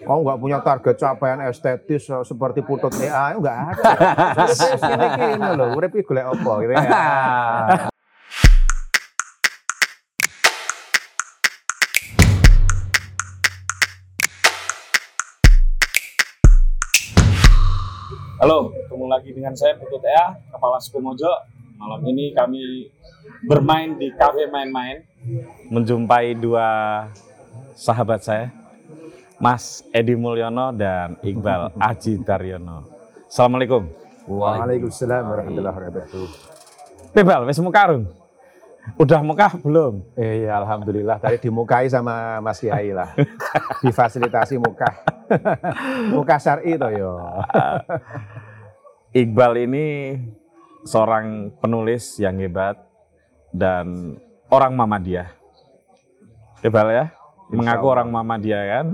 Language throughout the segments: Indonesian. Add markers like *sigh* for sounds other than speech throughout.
Kau nggak punya target capaian estetis eh, seperti putut EA, nggak ada. Ini loh, urip iki golek apa gitu ya. Halo, ketemu lagi dengan saya Putut Ea, Kepala Suku Mojo. Malam ini kami bermain di kafe main-main, menjumpai dua sahabat saya, Mas Edi Mulyono dan Iqbal *laughs* Aji Daryono. Assalamualaikum. Waalaikumsalam warahmatullahi wabarakatuh. Bebal, wis mukarung. Udah mukah belum? Eh, ya, alhamdulillah tadi dimukai sama Mas Kiai lah. *laughs* Difasilitasi mukah. mukah syar'i toh yo. *laughs* Iqbal ini seorang penulis yang hebat dan orang Muhammadiyah. Iqbal ya, mengaku orang Muhammadiyah kan.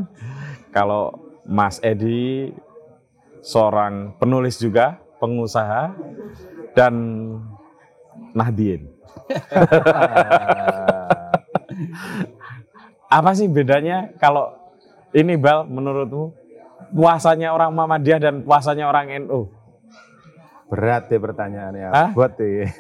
Kalau Mas Edi seorang penulis juga, pengusaha dan Nahdien. *laughs* Apa sih bedanya kalau ini Bal menurutmu puasanya orang Muhammadiyah dan puasanya orang NU? Berat deh pertanyaannya. Hah? Buat deh. *laughs*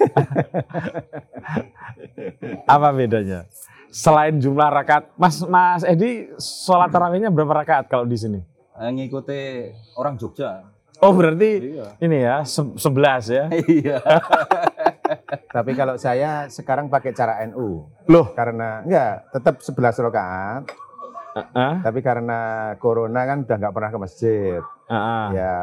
Apa bedanya? Selain jumlah rakaat, Mas Mas Edi sholat *clears throat* tarawihnya berapa rakaat kalau di sini? Eh, ngikuti orang Jogja. Oh berarti Iya. ini ya se- 11 ya? *laughs* Iya. *laughs* Tapi kalau saya sekarang pakai cara NU. Loh, Karena enggak, tetap 11 rakaat. Heeh, Tapi karena corona kan udah nggak pernah ke masjid. Ya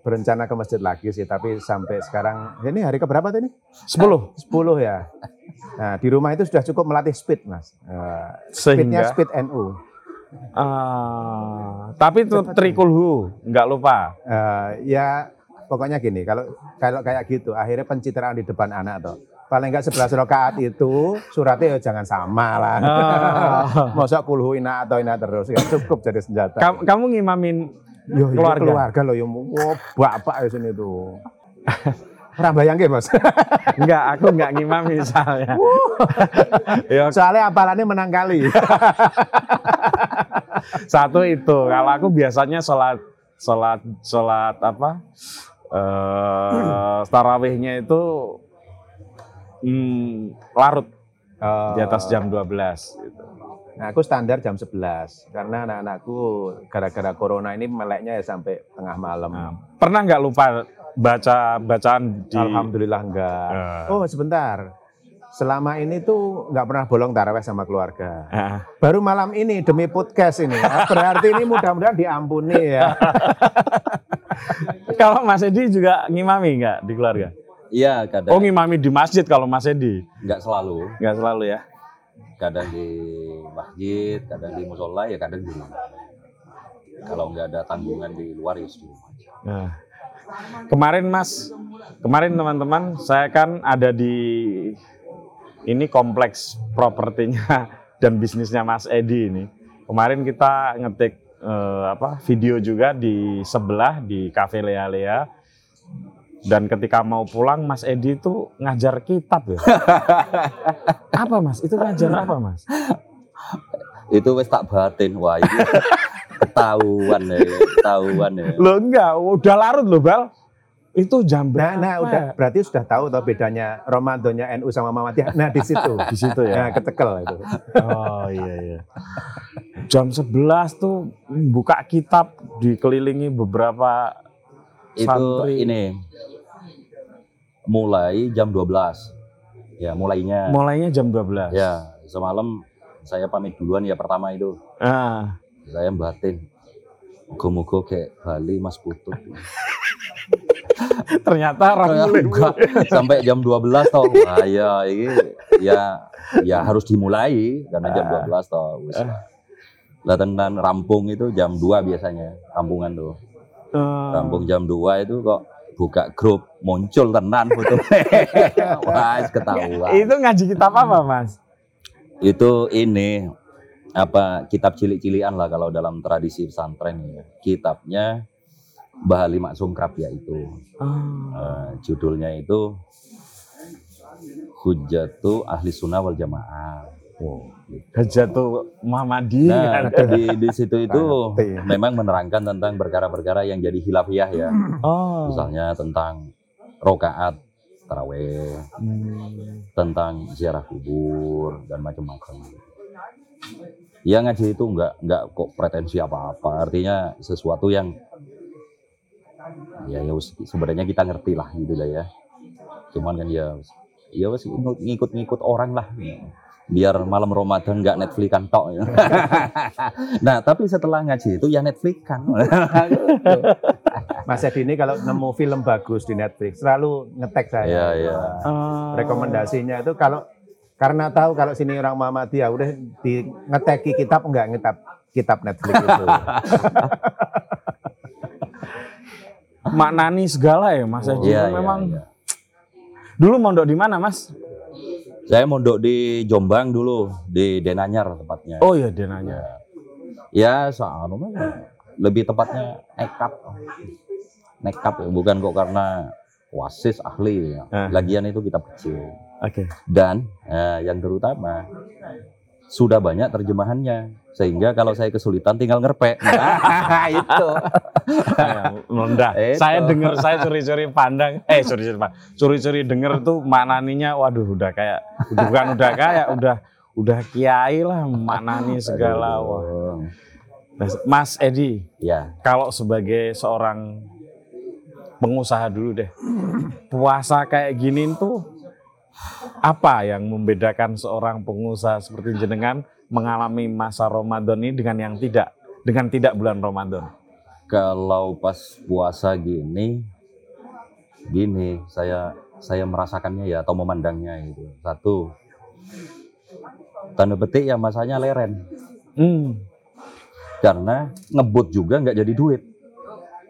berencana ke masjid lagi sih. Tapi sampai sekarang, ini hari keberapa tadi? 10 10 ya. Nah di rumah itu sudah cukup melatih speed mas. Speednya sehingga speed NU. Ah, tapi trikulhu nggak lupa. Eh, ya pokoknya gini, kalau kalau kayak gitu, akhirnya pencitraan di depan anak tuh. Paling enggak 11 rakaat itu suratnya ya jangan sama lah. Ah. *laughs* Masa kulhu ina atau ina terus, ya cukup jadi senjata. Kamu, kamu ngimamin Yo, keluarga? keluarga. loh, yo, wow, bapak ya sini tuh. Orang bayangke bos. Enggak, aku enggak ngimami misalnya. ya, Soalnya apalannya menang kali. *laughs* satu itu. Kalau aku biasanya sholat sholat sholat apa? Eh tarawihnya itu hmm, larut di atas jam 12 gitu. Nah, aku standar jam 11 karena anak-anakku gara-gara corona ini meleknya ya sampai tengah malam. Nah, pernah nggak lupa baca bacaan di Alhamdulillah enggak. Eh. Oh, sebentar. Selama ini tuh nggak pernah bolong taraweh sama keluarga. Ah, Baru malam ini demi podcast ini. Nah, Berarti ini mudah-mudahan diampuni ya. *laughs* kalau Mas Edi juga ngimami nggak di keluarga? Iya, kadang Oh ngimami di masjid kalau Mas Edi nggak selalu. nggak selalu ya? Kadang di masjid, kadang di musola, ya kadang di rumah. Kalau nggak ada tanggungan di luar ya di rumah. Nah, kemarin Mas, kemarin teman-teman, saya kan ada di ini kompleks propertinya *laughs* dan bisnisnya Mas Edi ini. Kemarin kita ngetik eh, apa video juga di sebelah di Cafe Lea Lea. Dan ketika mau pulang Mas Edi itu ngajar kitab ya. *laughs* apa Mas? Itu ngajar apa Mas? Itu wes tak batin. Wah, ini ketahuan ya, ketahuan ya. Loh enggak, udah larut loh Bal. Itu jam Nah, berapa? nah udah berarti sudah tahu toh bedanya Ramadannya NU sama Muhammadiyah. Nah, di situ. *laughs* Di situ ya. Nah, ketekel itu. Oh iya iya. Jam 11 tuh buka kitab dikelilingi beberapa Itu Santri. ini mulai jam 12. Ya, mulainya. mulainya jam 12. Ya, semalam saya pamit duluan ya pertama itu. Ah, Saya batin. Muga-muga kayak Bali Mas Putut. *laughs* ternyata orang Enggak, sampai jam 12 toh. Wah, ya ini ya ya harus dimulai karena jam 12 toh. Wis lah. Lah tenan rampung itu jam 2 biasanya, rampungan tuh. Eh, Rampung jam 2 itu kok buka grup muncul tenan foto. *laughs* Wah, ketahuan. itu ngaji kitab apa Mas? Itu ini apa kitab cilik-cilian lah kalau dalam tradisi pesantren ya. Kitabnya Mbah Ali Maksum Krabya itu. Ah, Eh, judulnya itu Hujatu Ahli Sunnah wal Jamaah. Hajatul Muhammadiyah. Nah, di, di situ itu Ngerti. memang menerangkan tentang perkara-perkara yang jadi hilafiyah ya. oh. Misalnya tentang rokaat taraweh, Hmm. tentang ziarah kubur dan macam-macam. Ya ngaji itu enggak enggak kok pretensi apa-apa. Artinya sesuatu yang ya ya sebenarnya kita ngerti lah gitu lah ya. Cuman kan ya ya ngikut-ngikut orang lah. Biar malam Ramadan nggak Netflix kan tok. ya. *laughs* nah, tapi setelah ngaji itu ya Netflix kan. Mas Edi ini kalau nemu film bagus di Netflix selalu ngetek saya. Iya, iya. Oh. Rekomendasinya itu kalau karena tahu kalau sini orang Muhammadiyah udah di ngeteki kitab enggak ngetap kitab Netflix itu. *laughs* Maknani segala ya Mas Haji. Iya, iya, memang iya. dulu mondok di mana Mas? Saya mondok di Jombang dulu, di Denanyar tepatnya. Oh iya dia nanya. Ya, soal lebih tepatnya nekat. Nekat ya, bukan kok karena wasis ahli ya. Eh. Lagian itu kita kecil. Oke. Dan eh, yang terutama sudah banyak terjemahannya sehingga kalau saya kesulitan tinggal ngerpek. *laughs* Nah, itu. *laughs* Itu. Saya dengar saya curi-curi pandang. Eh curi-curi. Curi-curi denger tuh maknaninya waduh udah kayak bukan udah kayak udah udah kiai lah maknani segala. Wah. Mas Edi, Ya, kalau sebagai seorang pengusaha dulu deh, puasa kayak gini tuh apa yang membedakan seorang pengusaha seperti jenengan mengalami masa Ramadan ini dengan yang tidak, dengan tidak bulan Ramadan? kalau pas puasa gini gini saya saya merasakannya ya atau memandangnya itu satu tanda petik ya masanya leren Hmm. karena ngebut juga nggak jadi duit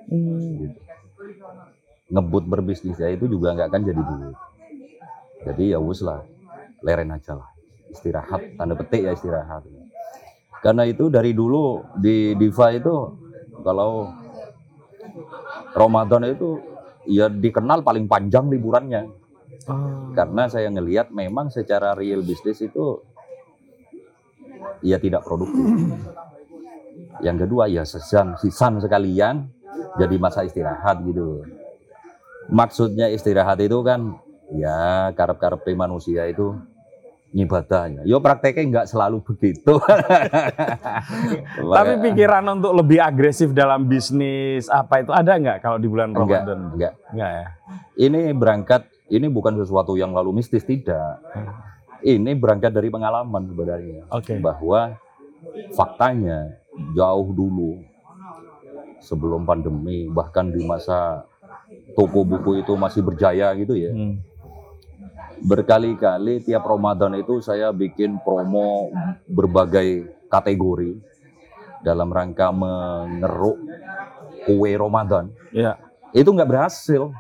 Hmm. gitu. ngebut berbisnis ya itu juga nggak akan jadi duit jadi ya wus lah leren aja lah istirahat tanda petik ya istirahat karena itu dari dulu di Diva itu kalau Ramadan itu ya dikenal paling panjang liburannya Oh. karena saya ngelihat memang secara real bisnis itu ya tidak produktif. *clears throat* Yang kedua ya sesan sisan sekalian jadi masa istirahat gitu. Maksudnya istirahat itu kan ya karep-karep manusia itu ngibadahnya. Yo prakteknya nggak selalu begitu. *laughs* Tapi pikiran untuk lebih agresif dalam bisnis apa itu ada nggak kalau di bulan enggak, Ramadan? enggak. Enggak ya. Ini berangkat ini bukan sesuatu yang lalu mistis tidak. Ini berangkat dari pengalaman sebenarnya. Oke. bahwa faktanya jauh dulu sebelum pandemi bahkan di masa toko buku itu masih berjaya gitu ya Hmm. Berkali-kali tiap Ramadan itu saya bikin promo berbagai kategori dalam rangka mengeruk kue Ramadan. Ya, itu nggak berhasil.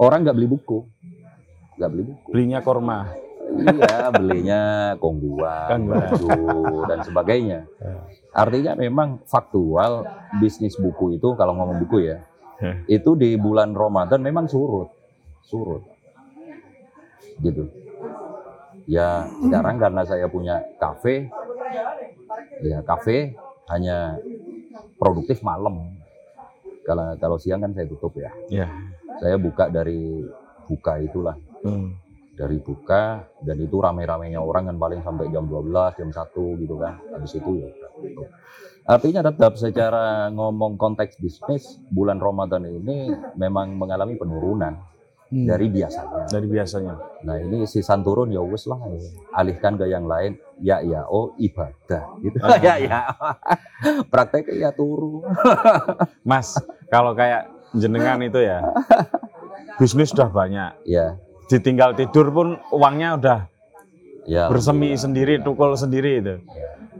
Orang nggak beli buku. Nggak beli buku. Belinya korma. Iya, belinya kongguan, baju, dan sebagainya. Artinya memang faktual bisnis buku itu kalau ngomong buku ya, itu di bulan Ramadan memang surut, surut, gitu. Ya sekarang karena saya punya kafe, ya kafe hanya produktif malam. Kalau kalau siang kan saya tutup ya. Ya. Saya buka dari buka itulah Hmm. dari buka dan itu rame-ramenya orang kan paling sampai jam 12, jam 1 gitu kan. Habis itu ya tutup. Artinya tetap secara ngomong konteks bisnis bulan Ramadan ini memang mengalami penurunan Hmm. dari biasanya. dari biasanya. Nah ini sisan turun ya wes lah alihkan ke yang lain ya ya oh ibadah gitu Ah. *laughs* ya ya prakteknya ya turun *laughs* Mas, kalau kayak jenengan itu ya, bisnis sudah banyak. ya Ditinggal tidur pun uangnya udah ya bersemi sendiri, tukul sendiri itu.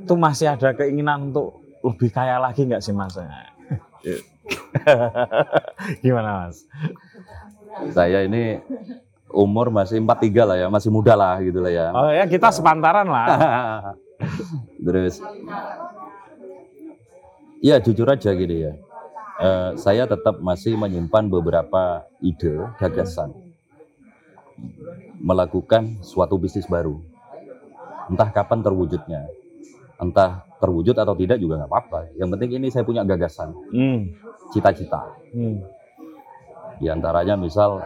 Itu masih ada keinginan untuk lebih kaya lagi nggak sih mas? *laughs* Gimana mas? Saya ini umur masih 43 lah ya masih muda lah gitu lah ya Oh ya kita sepantaran lah. *laughs* Terus ya jujur aja gitu ya. Eh, saya tetap masih menyimpan beberapa ide, gagasan melakukan suatu bisnis baru. entah kapan terwujudnya entah terwujud atau tidak juga nggak apa-apa yang penting ini saya punya gagasan Hmm. cita-cita Hmm. Di antaranya misal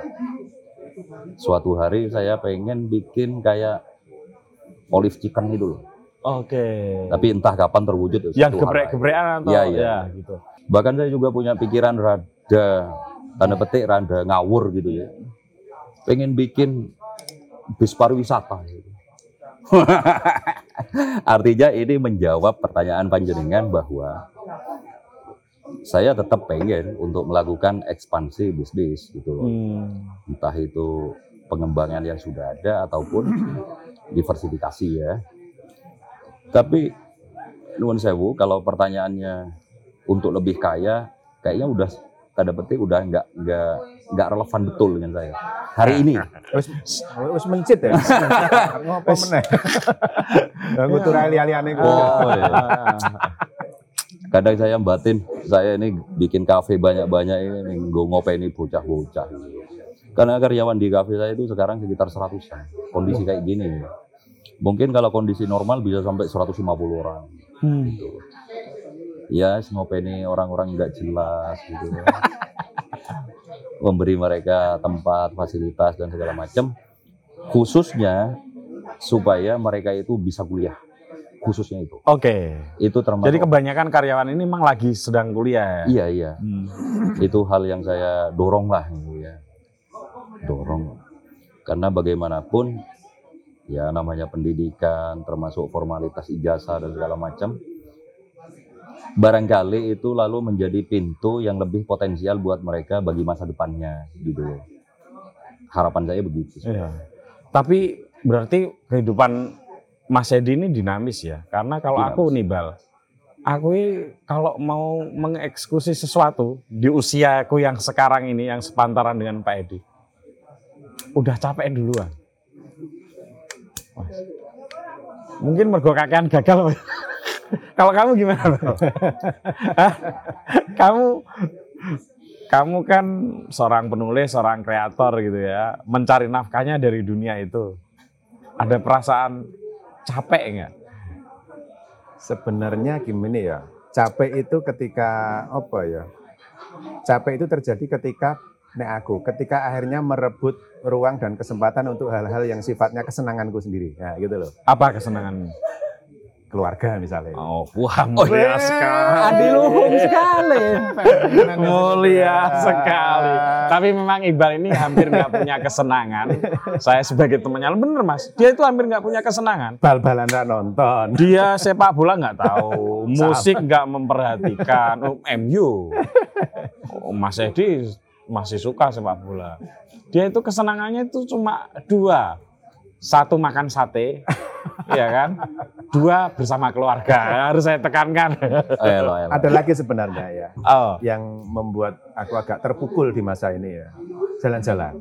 suatu hari saya pengen bikin kayak olive chicken itu loh Oke. tapi entah kapan terwujud itu yang geprek-geprekan atau Iya, iya. ya gitu. bahkan saya juga punya pikiran rada tanda petik rada ngawur gitu ya pengen bikin bis pariwisata gitu. *laughs* artinya ini menjawab pertanyaan panjenengan bahwa saya tetap pengen untuk melakukan ekspansi bisnis gitu loh Hmm. entah itu pengembangan yang sudah ada ataupun *laughs* diversifikasi ya tapi nuwun sewu kalau pertanyaannya untuk lebih kaya kayaknya udah tanda petik udah nggak nggak nggak relevan betul dengan saya hari ini *laughs* Wis wis mencit ya. *laughs* Ngopo meneh? Aku tur ali-aliane ku. oh iya. Kadang saya batin saya ini bikin kafe banyak-banyak ini gue ngopeni bocah-bocah. Karena karyawan di kafe saya itu sekarang sekitar 100an kondisi kayak gini. Mungkin kalau kondisi normal bisa sampai 150 orang. Hmm. gitu. ya ngopeni orang-orang nggak jelas gitu. *laughs* Memberi mereka tempat fasilitas dan segala macam. Khususnya supaya mereka itu bisa kuliah khususnya itu Oke. itu termasuk Jadi kebanyakan karyawan ini memang lagi sedang kuliah ya. iya iya Hmm. itu hal yang saya dorong lah gitu ya dorong karena bagaimanapun ya namanya pendidikan termasuk formalitas ijazah dan segala macam barangkali itu lalu menjadi pintu yang lebih potensial buat mereka bagi masa depannya gitu harapan saya begitu Iya. Tapi berarti kehidupan Mas Edi ini dinamis ya. Karena kalau aku nih Bal, aku kalau mau mengeksekusi sesuatu di usiaku yang sekarang ini yang sepantaran dengan Pak Edi, udah capek duluan. Mas. Mungkin mergo kakean gagal. *laughs* Kalau kamu gimana? *laughs* Kamu kamu kan seorang penulis, seorang kreator gitu ya, mencari nafkahnya dari dunia itu. Ada perasaan capek nggak? Sebenarnya gimana ya? Capek itu ketika apa ya? Capek itu terjadi ketika nek aku, ketika akhirnya merebut ruang dan kesempatan untuk hal-hal yang sifatnya kesenanganku sendiri. Ya, gitu loh. Apa kesenangan? Keluarga misalnya. Oh, wah mulia sekali. adiluhung sekali. *laughs* Mulia sekali. Tapi memang Iqbal ini hampir nggak punya kesenangan. Saya sebagai temannya, bener mas. Dia itu hampir nggak punya kesenangan. Bal-balan ra nonton. Dia sepak bola nggak tahu, *laughs* musik nggak memperhatikan, oh, MU. Oh, Mas Edi masih suka sepak bola. Dia itu kesenangannya itu cuma dua. Satu makan sate, ya kan? Dua bersama keluarga. Harus saya tekankan. Elo, elo. Ada lagi sebenarnya ya, Oh, yang membuat aku agak terpukul di masa ini ya. Jalan-jalan.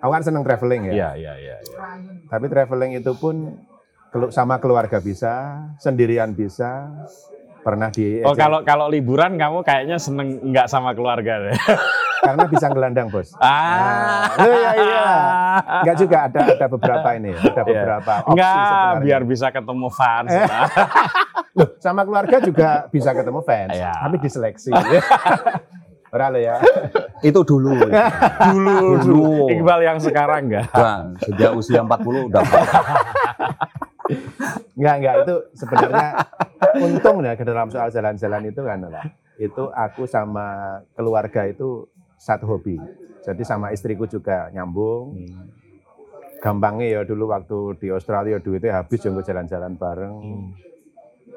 Aku kan seneng traveling ya. iya iya iya. iya. Tapi traveling itu pun kelu- sama keluarga bisa, sendirian bisa, pernah di Oh kalau kalau liburan kamu kayaknya seneng nggak sama keluarga deh. *laughs* karena bisa gelandang bos. Ah, Nah, iya iya. Enggak juga ada ada beberapa ini, *laughs* ada Iya. beberapa opsi Enggak, sebenarnya. biar bisa ketemu fans. *laughs* Loh, sama keluarga juga bisa ketemu fans, Iya. tapi diseleksi. Ora lo ya. itu dulu dulu, Dulu. Iqbal yang sekarang enggak. Bang, sejak usia 40 udah Enggak, enggak itu sebenarnya untung ya ke dalam soal jalan-jalan itu kan lah. Itu aku sama keluarga itu satu hobi. Jadi sama istriku juga nyambung. Gampangnya ya dulu waktu di Australia duitnya habis juga jalan-jalan bareng.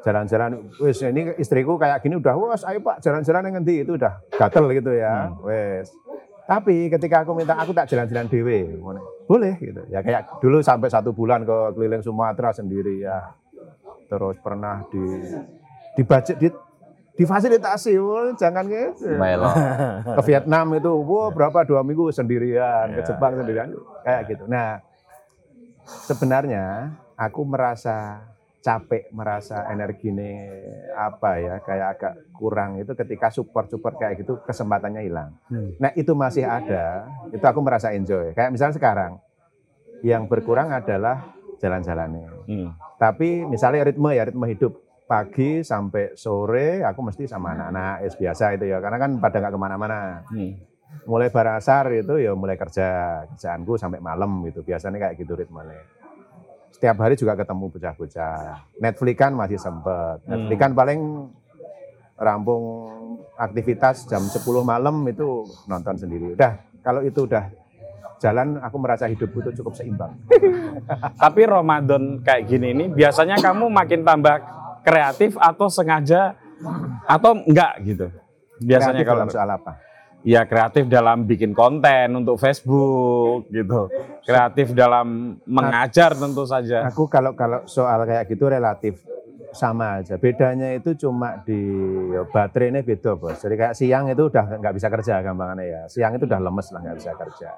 Jalan-jalan, wes ini istriku kayak gini udah, wes ayo pak jalan-jalan yang nanti itu udah gatel gitu ya, wes. Tapi ketika aku minta aku tak jalan-jalan dewe, boleh gitu. Ya kayak dulu sampai satu bulan ke keliling Sumatera sendiri ya. Terus pernah di di budget di difasilitasi, wah, jangan gitu. *laughs* Ke Vietnam itu, wah berapa dua minggu sendirian, ke Ya. Jepang sendirian, kayak gitu. Nah, sebenarnya aku merasa capek, merasa energi ini apa ya, kayak agak kurang itu ketika support-support kayak gitu kesempatannya hilang. Hmm. Nah itu masih ada, itu aku merasa enjoy. Kayak misalnya sekarang, yang berkurang adalah jalan-jalannya. Hmm. Tapi misalnya ritme ya ritme hidup pagi sampai sore aku mesti sama anak-anak es biasa itu ya karena kan pada nggak ke mana-mana. Hmm. Mulai barasar itu ya mulai kerja kerjaanku sampai malam gitu biasanya kayak gitu ritmenya. Setiap hari juga ketemu bocah-bocah. Netflix kan masih sempet. Hmm. Netflix kan paling rampung aktivitas jam 10 malam itu nonton sendiri. Udah kalau itu udah jalan aku merasa hidupku itu cukup seimbang. *laughs* Tapi Ramadan kayak gini ini biasanya kamu makin tambah kreatif atau sengaja atau enggak gitu. Biasanya Kreatif kalau dalam soal apa? Ya kreatif dalam bikin konten untuk Facebook gitu. Kreatif dalam mengajar tentu saja. Aku kalau kalau soal kayak gitu relatif sama aja. Bedanya itu cuma di ya, baterainya beda bos. Jadi kayak siang itu udah nggak bisa kerja gampangannya ya. Siang itu udah lemes lah nggak bisa kerja.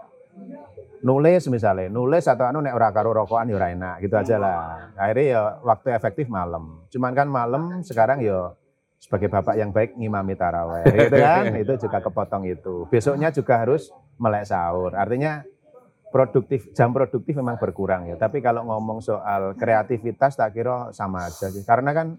Nulis misalnya, nulis atau anu nek ora karo rokokan ya gitu aja lah. Akhirnya ya waktu efektif malam. Cuman kan malam sekarang ya sebagai bapak yang baik ngimami taraweh *laughs* gitu kan? Itu juga kepotong itu. Besoknya juga harus melek sahur. Artinya produktif jam produktif memang berkurang ya. Tapi kalau ngomong soal kreativitas tak kira sama aja sih. Karena kan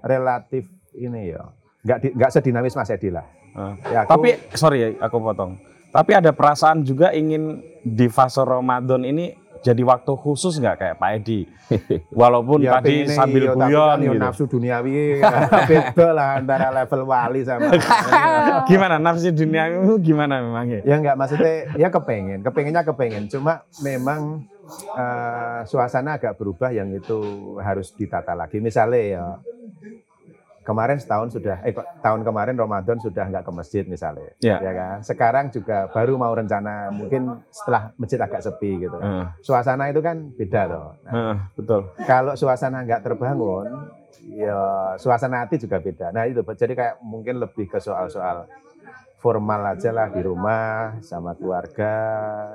relatif ini ya nggak di- nggak sedinamis Mas Edi lah. Eh, ya, aku- Tapi sorry ya aku potong. Tapi ada perasaan juga ingin di fase Ramadan ini jadi waktu khusus nggak kayak Pak Edi? *laughs* Walaupun ya tadi pengennya sambil iya, tapi guyon kan ya gitu. nafsu duniawi *laughs* beda lah antara level wali sama *laughs* Gimana nafsu dunia itu gimana memangnya? Ya enggak maksudnya ya kepengen, kepengennya kepengen. Cuma memang eh, suasana agak berubah yang itu harus ditata lagi. Misalnya ya kemarin setahun sudah, eh tahun kemarin Ramadan sudah enggak ke masjid misalnya, Ya. ya kan. Sekarang juga baru mau rencana mungkin setelah masjid agak sepi gitu. Eh, Suasana itu kan beda loh. Nah, eh, betul. kalau suasana nggak terbangun, ya suasana hati juga beda. Nah itu jadi kayak mungkin lebih ke soal-soal formal aja lah di rumah sama keluarga,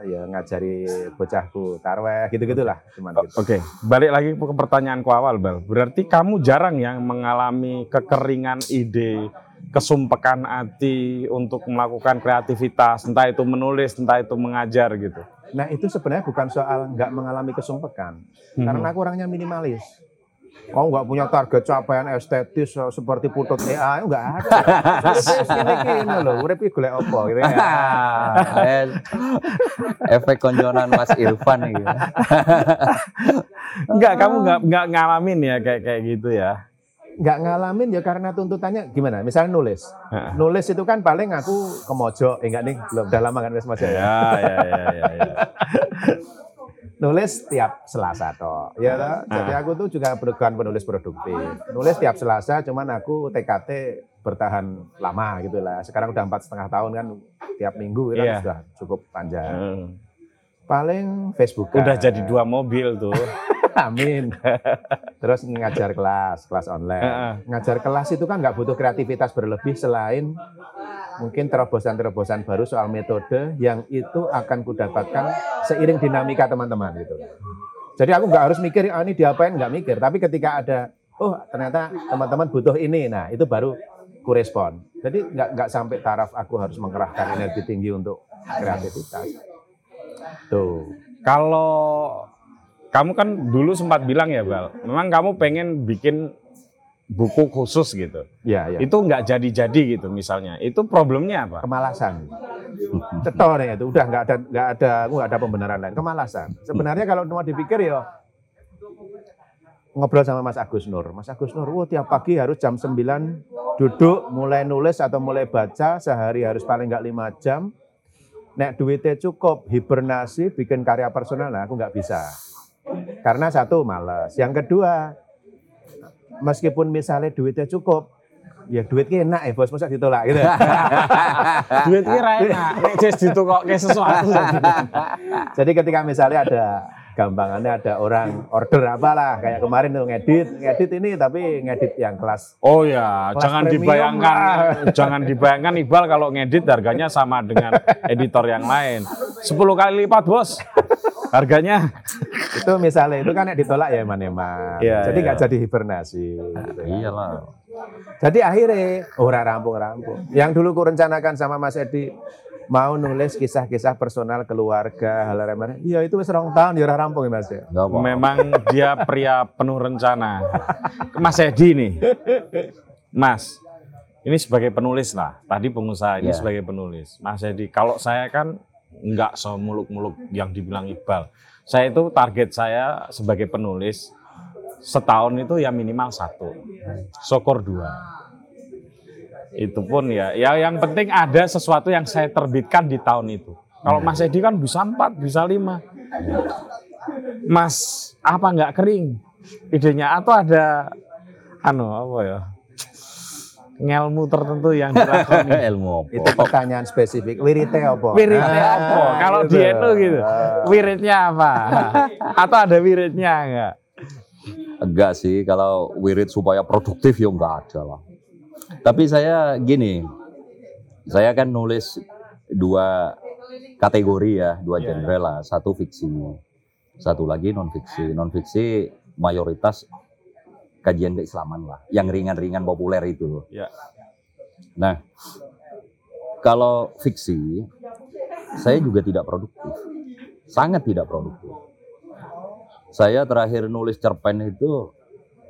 ya ngajari bocahku tarweh gitu-gitulah cuman gitu. Oke, balik lagi ke pertanyaanku awal, Bal. Berarti kamu jarang yang mengalami kekeringan ide, kesumpekan hati untuk melakukan kreativitas, entah itu menulis, entah itu mengajar gitu. Nah itu sebenarnya bukan soal nggak mengalami kesumpekan, Hmm. karena aku orangnya minimalis. Oh nggak punya target capaian estetis eh, seperti putut EA, nggak ada. Ini loh, urip iki golek apa gitu ya. *laughs* Efek konjonan Mas Irfan nih. *laughs* Enggak, kamu nggak nggak ngalamin ya kayak kayak gitu ya. nggak ngalamin ya karena tuntutannya gimana? Misalnya nulis, nulis itu kan paling aku ke Mojo, eh enggak nih, belum udah lama kan nulis Mojo ya. Ya, ya, ya, ya, ya. *laughs* Nulis tiap Selasa toh, ya toh. Jadi aku tuh juga bukan penulis produktif. Nulis tiap Selasa, cuman aku TKT bertahan lama gitu lah. Sekarang udah empat setengah tahun kan, tiap minggu kan Iya. sudah cukup panjang. Eh, Paling Facebook. Udah jadi dua mobil tuh. *laughs* Amin. Terus ngajar kelas, kelas online. Ngajar kelas itu kan nggak butuh kreativitas berlebih selain mungkin terobosan-terobosan baru soal metode yang itu akan kudapatkan seiring dinamika teman-teman gitu. Jadi aku nggak harus mikir ah, ini diapain nggak mikir, tapi ketika ada oh ternyata teman-teman butuh ini, nah itu baru ku respon. Jadi nggak nggak sampai taraf aku harus mengerahkan energi tinggi untuk kreativitas. Tuh. Kalau kamu kan dulu sempat bilang ya, Bal, memang kamu pengen bikin buku khusus gitu. Ya, ya. Itu nggak jadi-jadi gitu misalnya. Itu problemnya apa? kemalasan. Cetor ya itu udah nggak ada nggak ada nggak ada pembenaran lain kemalasan. Sebenarnya kalau mau dipikir ya ngobrol sama Mas Agus Nur. Mas Agus Nur, wah tiap pagi harus jam 9 duduk mulai nulis atau mulai baca sehari harus paling nggak lima jam. Nek duitnya cukup hibernasi bikin karya personal nah aku nggak bisa. Karena satu males. Yang kedua meskipun misalnya duitnya cukup ya duitnya enak ya bos masa ditolak gitu. *laughs* Duit kira enak, nek jes ditukok kayak sesuatu. *laughs* Jadi ketika misalnya ada gampangannya ada orang order apalah kayak kemarin tuh ngedit, ngedit ini tapi ngedit yang kelas Oh ya, Kelas jangan premium dibayangkan, lah. *laughs* jangan dibayangkan Iqbal kalau ngedit harganya sama dengan editor yang lain. 10 kali lipat bos, harganya. Itu misalnya itu kan ditolak ya eman-eman. Iya, Jadi iya. nggak jadi hibernasi. gitu ya. Iyalah. Jadi akhirnya ora rampung-rampung. Yang dulu ku rencanakan sama Mas Edi mau nulis kisah-kisah personal keluarga hal remeh iya itu wis rong tahun ya ora rampung ya Mas ya. Memang dia pria penuh rencana. Mas Edi nih. Mas, ini sebagai penulis lah. Tadi pengusaha ini Ya. sebagai penulis. Mas Edi, kalau saya kan nggak semuluk-muluk yang dibilang Iqbal. Saya itu target saya sebagai penulis setahun itu ya minimal satu, sokor dua. Itu pun ya, ya yang penting ada sesuatu yang saya terbitkan di tahun itu. Kalau Mas Edi kan bisa empat, bisa lima. Mas, apa nggak kering idenya atau ada anu apa ya? Ngelmu tertentu yang *laughs* dilakoni. ilmu apa? Itu pertanyaan spesifik. Wirite apa? Wiridnya Ah, apa? Kalau gitu. di itu gitu. Ah. Wiridnya apa? *laughs* Atau ada wiridnya enggak? Enggak sih, kalau wirid supaya produktif ya enggak ada lah. Tapi saya gini, saya kan nulis dua kategori ya, dua Iya, genre lah. Satu fiksi, satu lagi non fiksi. Non fiksi mayoritas kajian keislaman lah, yang ringan-ringan populer itu. Ya. Nah, kalau fiksi, saya juga tidak produktif, sangat tidak produktif. Saya terakhir nulis cerpen itu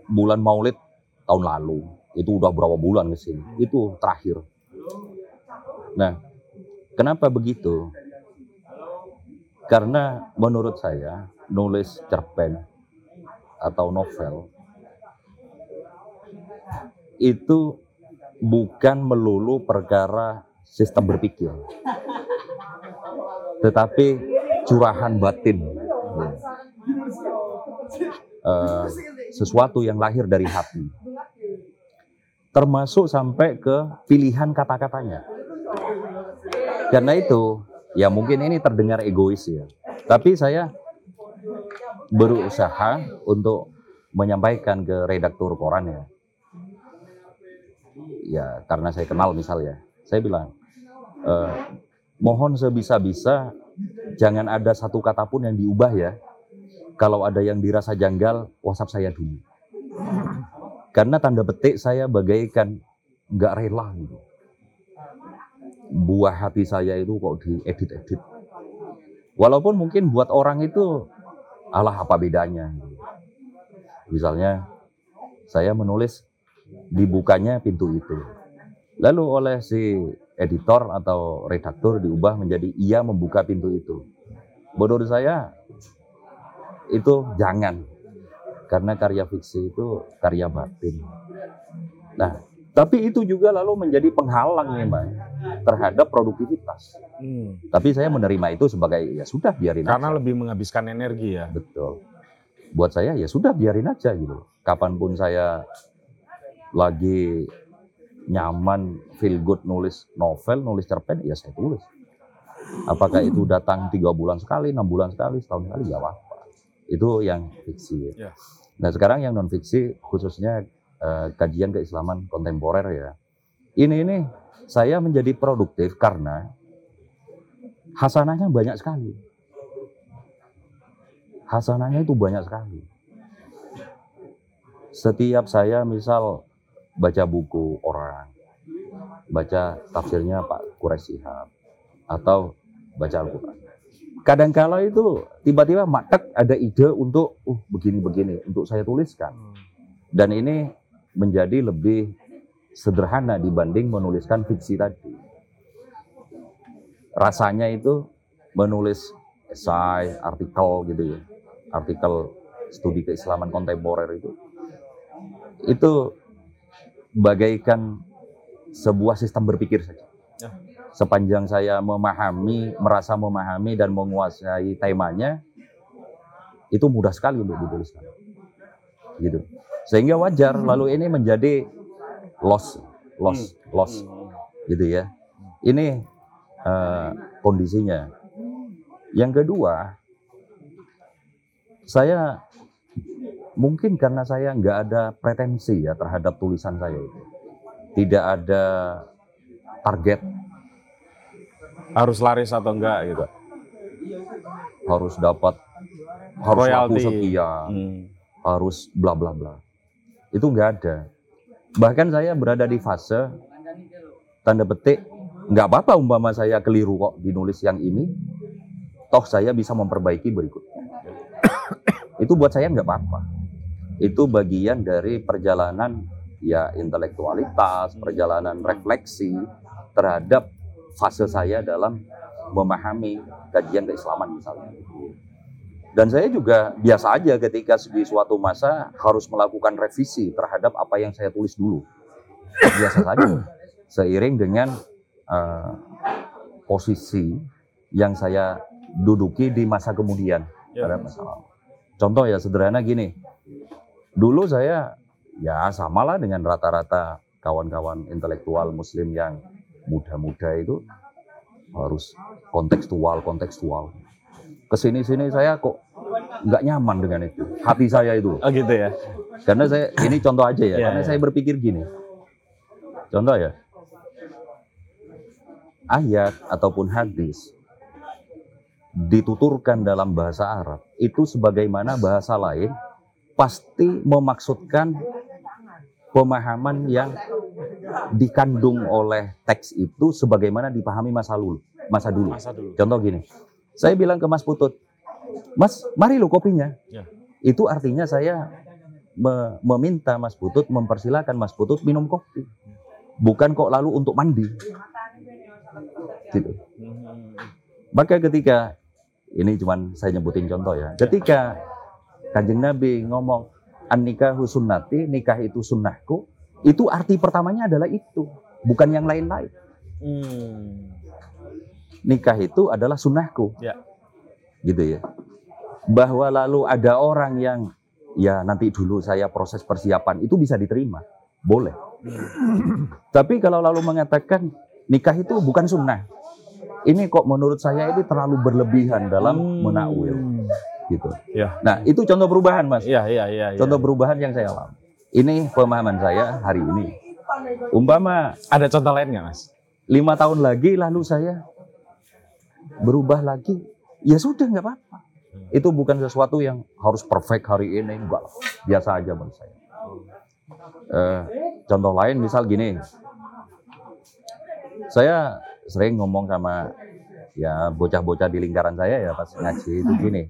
bulan Maulid tahun lalu. Itu udah berapa bulan ke sini. Itu terakhir. Nah, kenapa begitu? Karena menurut saya nulis cerpen atau novel itu bukan melulu perkara sistem berpikir, tetapi curahan batin. Eh, sesuatu yang lahir dari hati. Termasuk sampai ke pilihan kata-katanya. Karena itu, ya mungkin ini terdengar egois ya. Tapi saya berusaha untuk menyampaikan ke redaktur koran ya. Ya, karena saya kenal misalnya. Saya bilang, eh, mohon sebisa-bisa jangan ada satu kata pun yang diubah ya. Kalau ada yang dirasa janggal, WhatsApp saya dulu. Karena tanda petik saya bagaikan nggak rela gitu. Buah hati saya itu kok diedit-edit. Walaupun mungkin buat orang itu, alah apa bedanya. Misalnya, saya menulis dibukanya pintu itu. Lalu oleh si editor atau redaktur diubah menjadi ia membuka pintu itu. Menurut saya itu jangan karena karya fiksi itu karya batin. Nah, tapi itu juga lalu menjadi penghalang memang terhadap produktivitas. Hmm. Tapi saya menerima itu sebagai ya sudah biarin Karena aja. lebih menghabiskan energi ya. Betul. Buat saya ya sudah biarin aja gitu. Kapan pun saya lagi nyaman, feel good nulis novel, nulis cerpen, ya saya tulis. Apakah itu datang tiga bulan sekali, enam bulan sekali, setahun sekali, ya apa. Itu yang fiksi. Ya. Nah sekarang yang non fiksi, khususnya eh, kajian keislaman kontemporer ya. Ini ini saya menjadi produktif karena hasanahnya banyak sekali hasanahnya itu banyak sekali. Setiap saya misal baca buku orang, baca tafsirnya Pak Quraisy Shihab, atau baca Al-Quran. Kadangkala itu tiba-tiba matek ada ide untuk, uh begini-begini, untuk saya tuliskan. Dan ini menjadi lebih sederhana dibanding menuliskan fiksi tadi. Rasanya itu menulis esai, artikel gitu ya artikel studi keislaman kontemporer itu itu bagaikan sebuah sistem berpikir saja. Ya. Sepanjang saya memahami, merasa memahami dan menguasai temanya, itu mudah sekali untuk dituliskan. Gitu. Sehingga wajar lalu ini menjadi loss, loss, loss, gitu ya. Ini eh, kondisinya. Yang kedua, saya mungkin karena saya nggak ada pretensi ya terhadap tulisan saya itu. Tidak ada target Harus laris atau enggak gitu. harus dapat harus laku Royalti. sekian, Hmm. harus bla bla bla. Itu nggak ada. Bahkan saya berada di fase tanda petik nggak apa-apa umpama saya keliru kok dinulis yang ini, toh saya bisa memperbaiki berikutnya. *coughs* Itu buat saya nggak apa-apa. Itu bagian dari perjalanan ya intelektualitas, perjalanan refleksi terhadap fase saya dalam memahami kajian keislaman misalnya. Dan saya juga biasa aja ketika di suatu masa harus melakukan revisi terhadap apa yang saya tulis dulu. Biasa saja. Seiring dengan uh, posisi yang saya duduki di masa kemudian Ya. pada masa lalu. Contoh ya sederhana gini. Dulu saya ya samalah dengan rata-rata kawan-kawan intelektual muslim yang muda-muda itu harus kontekstual kontekstual ke sini sini saya kok nggak nyaman dengan itu hati saya itu Oh gitu ya. karena saya ini contoh aja ya Iya, karena iya. saya berpikir gini contoh ya ayat ataupun hadis dituturkan dalam bahasa Arab itu sebagaimana bahasa lain pasti memaksudkan pemahaman yang dikandung oleh teks itu sebagaimana dipahami masa lalu masa dulu Masa dulu. Contoh gini, saya bilang ke Mas Putut, Mas, mari lo kopinya. Ya. Itu artinya saya me- meminta Mas Putut mempersilahkan Mas Putut minum kopi, bukan kok lalu untuk mandi. Gitu. Hmm. Maka ketika ini cuman saya nyebutin contoh ya, ketika kanjeng Nabi ngomong an nikahu sunnati, nikah itu sunnahku, itu arti pertamanya adalah itu, bukan yang lain-lain. Hmm. nikah itu adalah sunnahku. Ya. Gitu ya. Bahwa lalu ada orang yang ya nanti dulu saya proses persiapan itu bisa diterima. Boleh. Tapi kalau lalu mengatakan nikah itu bukan sunnah. Ini kok menurut saya ini terlalu berlebihan dalam Hmm. menakwil gitu. Ya. Nah, itu contoh perubahan, Mas. Iya, iya, iya. iya. Contoh perubahan yang saya alami. Ini pemahaman saya hari ini. Umpama Ada contoh lain nggak, Mas? lima tahun lagi lalu saya berubah lagi, ya sudah nggak apa-apa. Itu bukan sesuatu yang harus perfect hari ini, enggak biasa aja menurut saya. Eh, contoh lain misal gini, saya sering ngomong sama ya bocah-bocah di lingkaran saya ya pas ngaji itu gini.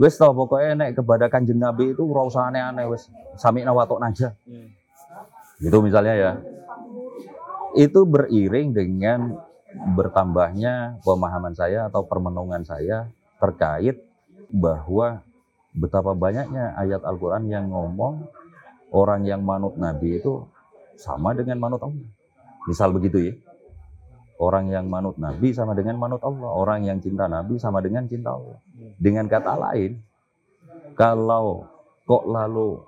Wes tau pokoknya nek kepada kanjeng Nabi itu ora usah aneh-aneh wes sami nawatok aja. Gitu misalnya ya. Itu beriring dengan bertambahnya pemahaman saya atau permenungan saya terkait bahwa betapa banyaknya ayat Al-Quran yang ngomong orang yang manut Nabi itu sama dengan manut Allah. Misal begitu ya. Orang yang manut Nabi sama dengan manut Allah. Orang yang cinta Nabi sama dengan cinta Allah. Dengan kata lain, kalau kok lalu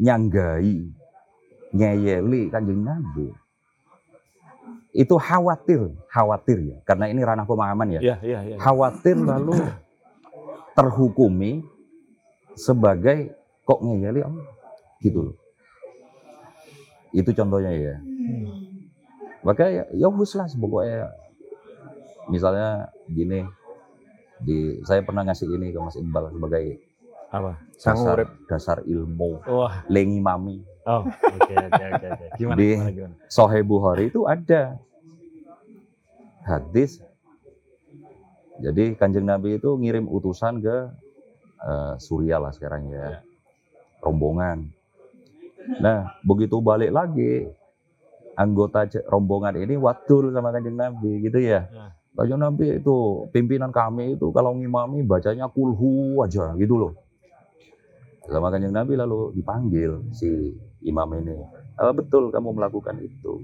nyanggai, ngeyeli kanjeng Nabi, itu khawatir, khawatir ya. Karena ini ranah pemahaman ya Iya, iya, iya. khawatir lalu terhukumi sebagai kok ngeyeli Allah gitu loh. Itu contohnya ya. Maka ya, ya wis lah pokoknya misalnya gini di saya pernah ngasih ini ke Mas Iqbal sebagai Apa? Dasar, dasar ilmu Wah. lengi mami Oh, oke, oke, oke, oke. *laughs* Gimana, Di- gimana, gimana? Sahih Bukhari itu ada hadis. Jadi kanjeng Nabi itu ngirim utusan ke eh, Suriah lah sekarang ya, rombongan. Nah begitu balik lagi anggota rombongan ini wadul sama kanjeng Nabi gitu ya. Ya. Kanjeng Nabi itu pimpinan kami itu kalau ngimami bacanya kulhu aja gitu loh. Sama kanjeng Nabi lalu dipanggil si imam ini. Apa betul kamu melakukan itu?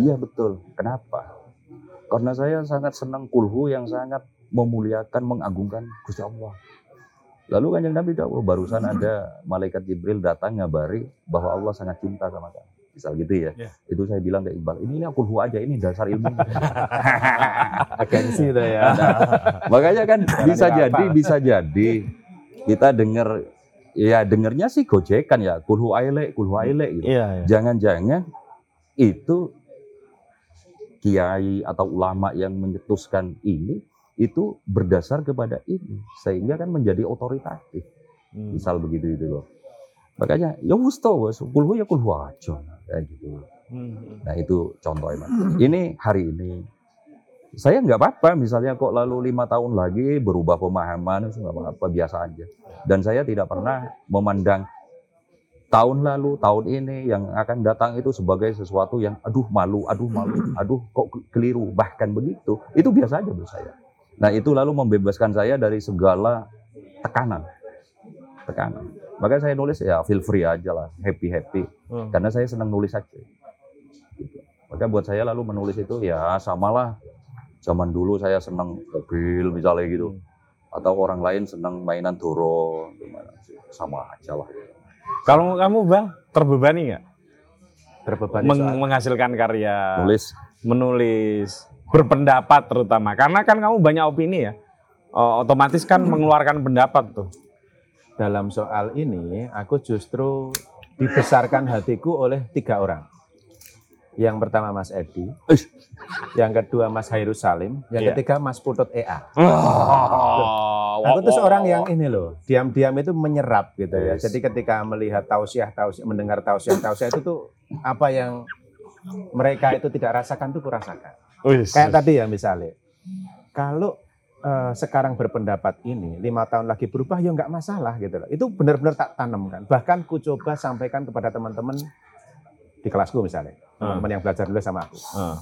Iya betul. Kenapa? Karena saya sangat senang kulhu yang sangat memuliakan, mengagungkan Gusti Allah. Lalu kanjeng Nabi tahu barusan ada malaikat Jibril datang ngabari bahwa Allah sangat cinta sama kamu. Misal gitu ya. Ya. Itu saya bilang ke Iqbal, ini lihat kulhu aja, ini dasar ilmu. *laughs* Agensi itu ya. *laughs* Makanya kan bisa jadi, bisa jadi kita dengar ya dengernya sih gojekan ya, kulhu aile, kulhu aile gitu. Iya, iya. Jangan-jangan itu kiai atau ulama yang menyetuskan ini itu berdasar kepada ini sehingga kan menjadi otoritatif. Hmm. Misal begitu itu loh. Makanya ya wis to wis kulhu ya kulhu aja kayak gitu. Hmm. Nah itu contohnya. Ini hari ini saya nggak apa-apa misalnya kok lalu lima tahun lagi berubah pemahaman itu nggak apa-apa biasa aja. Dan saya tidak pernah memandang tahun lalu, tahun ini yang akan datang itu sebagai sesuatu yang aduh malu, aduh malu, *clears throat* aduh kok keliru, bahkan begitu. Itu biasa aja buat saya. Nah itu lalu membebaskan saya dari segala tekanan. Tekanan. Makanya saya nulis ya feel free aja lah, happy-happy. Hmm. Karena saya senang nulis aja. Gitu. Maka buat saya lalu menulis itu ya samalah zaman dulu saya senang mobil misalnya gitu. Atau orang lain senang mainan doro, gimana sih, sama aja lah. Kalau kamu bang terbebani nggak Terbebani Meng- soal menghasilkan karya, Nulis menulis, berpendapat terutama karena kan kamu banyak opini ya, otomatis kan mengeluarkan pendapat tuh. Dalam soal ini aku justru dibesarkan hatiku oleh tiga orang. Yang pertama Mas Edi, yang kedua Mas Hairus Salim, yang Iya. ketiga Mas Putut EA. Oh, Aku tuh seorang yang ini loh, diam-diam itu menyerap gitu ya. Yes. Jadi ketika melihat tausiah, tausiah, mendengar tausiah, tausiah itu tuh apa yang mereka itu tidak rasakan tuh kurasakan. Kayak tadi ya misalnya, kalau eh, sekarang berpendapat ini lima tahun lagi berubah ya nggak masalah gitu loh. Itu benar-benar tak tanamkan. Bahkan ku coba sampaikan kepada teman-teman di kelasku misalnya, teman-teman yang belajar dulu sama aku. Ah.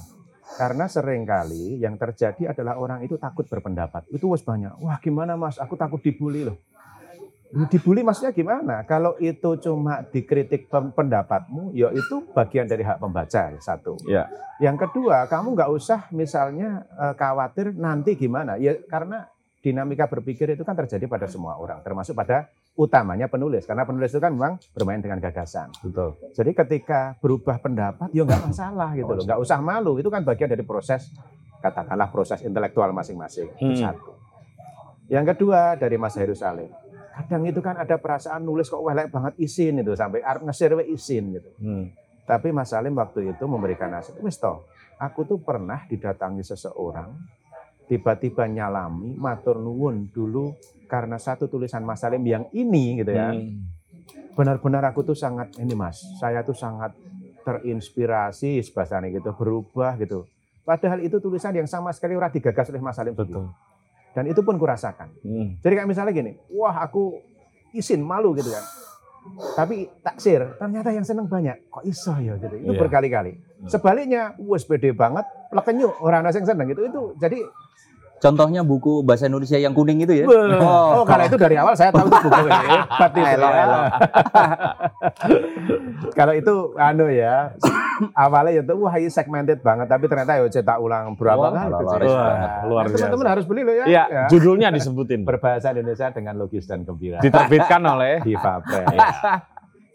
Karena sering kali yang terjadi adalah orang itu takut berpendapat. Itu wes banyak. Wah gimana mas, aku takut dibully loh. Ya, Dibully maksudnya gimana? Kalau itu cuma dikritik pendapatmu, ya itu bagian dari hak pembaca satu. Ya. Yang kedua, kamu nggak usah misalnya eh, khawatir nanti gimana. Ya karena dinamika berpikir itu kan terjadi pada semua orang, termasuk pada utamanya penulis. Karena penulis itu kan memang bermain dengan gagasan. Betul. Jadi ketika berubah pendapat, ya nggak *clears throat* masalah gitu loh, nggak usah malu. Itu kan bagian dari proses katakanlah proses intelektual masing-masing. Itu Hmm. satu. Yang kedua dari Mas Heru Salim, kadang itu kan ada perasaan nulis kok welek banget izin itu sampai arep ngesir we izin gitu. Hmm. Tapi Mas Salim waktu itu memberikan nasihat, wis toh, aku tuh pernah didatangi seseorang, tiba-tiba nyalami, matur nuwun dulu karena satu tulisan Mas Salim yang ini gitu ya Hmm. benar-benar aku tuh sangat ini mas, saya tuh sangat terinspirasi bahasanya gitu, berubah gitu. Padahal itu tulisan yang sama sekali ora digagas oleh Mas Salim Betul. sendiri. Dan itu pun kurasakan. Hmm. Jadi kayak misalnya gini, wah aku izin malu gitu kan. Tapi taksir, ternyata yang seneng banyak. Kok iso ya gitu. Itu Iya. berkali-kali. Sebaliknya, wes pede banget, lekenyu orang yang seneng gitu. Itu jadi contohnya buku bahasa Indonesia yang kuning itu ya. Oh, kalau itu dari awal saya tahu itu buku ini. *laughs* Hebat itu ya. elok. *laughs* kalau itu anu ya, awalnya itu wah ini segmented banget, tapi ternyata ya cetak ulang berapa Wah, kali. banget. Nah, Luar biasa. Teman-teman harus beli loh ya. Iya, Ya. judulnya disebutin. *laughs* Berbahasa Indonesia dengan logis dan gembira. Diterbitkan oleh Di Fabel.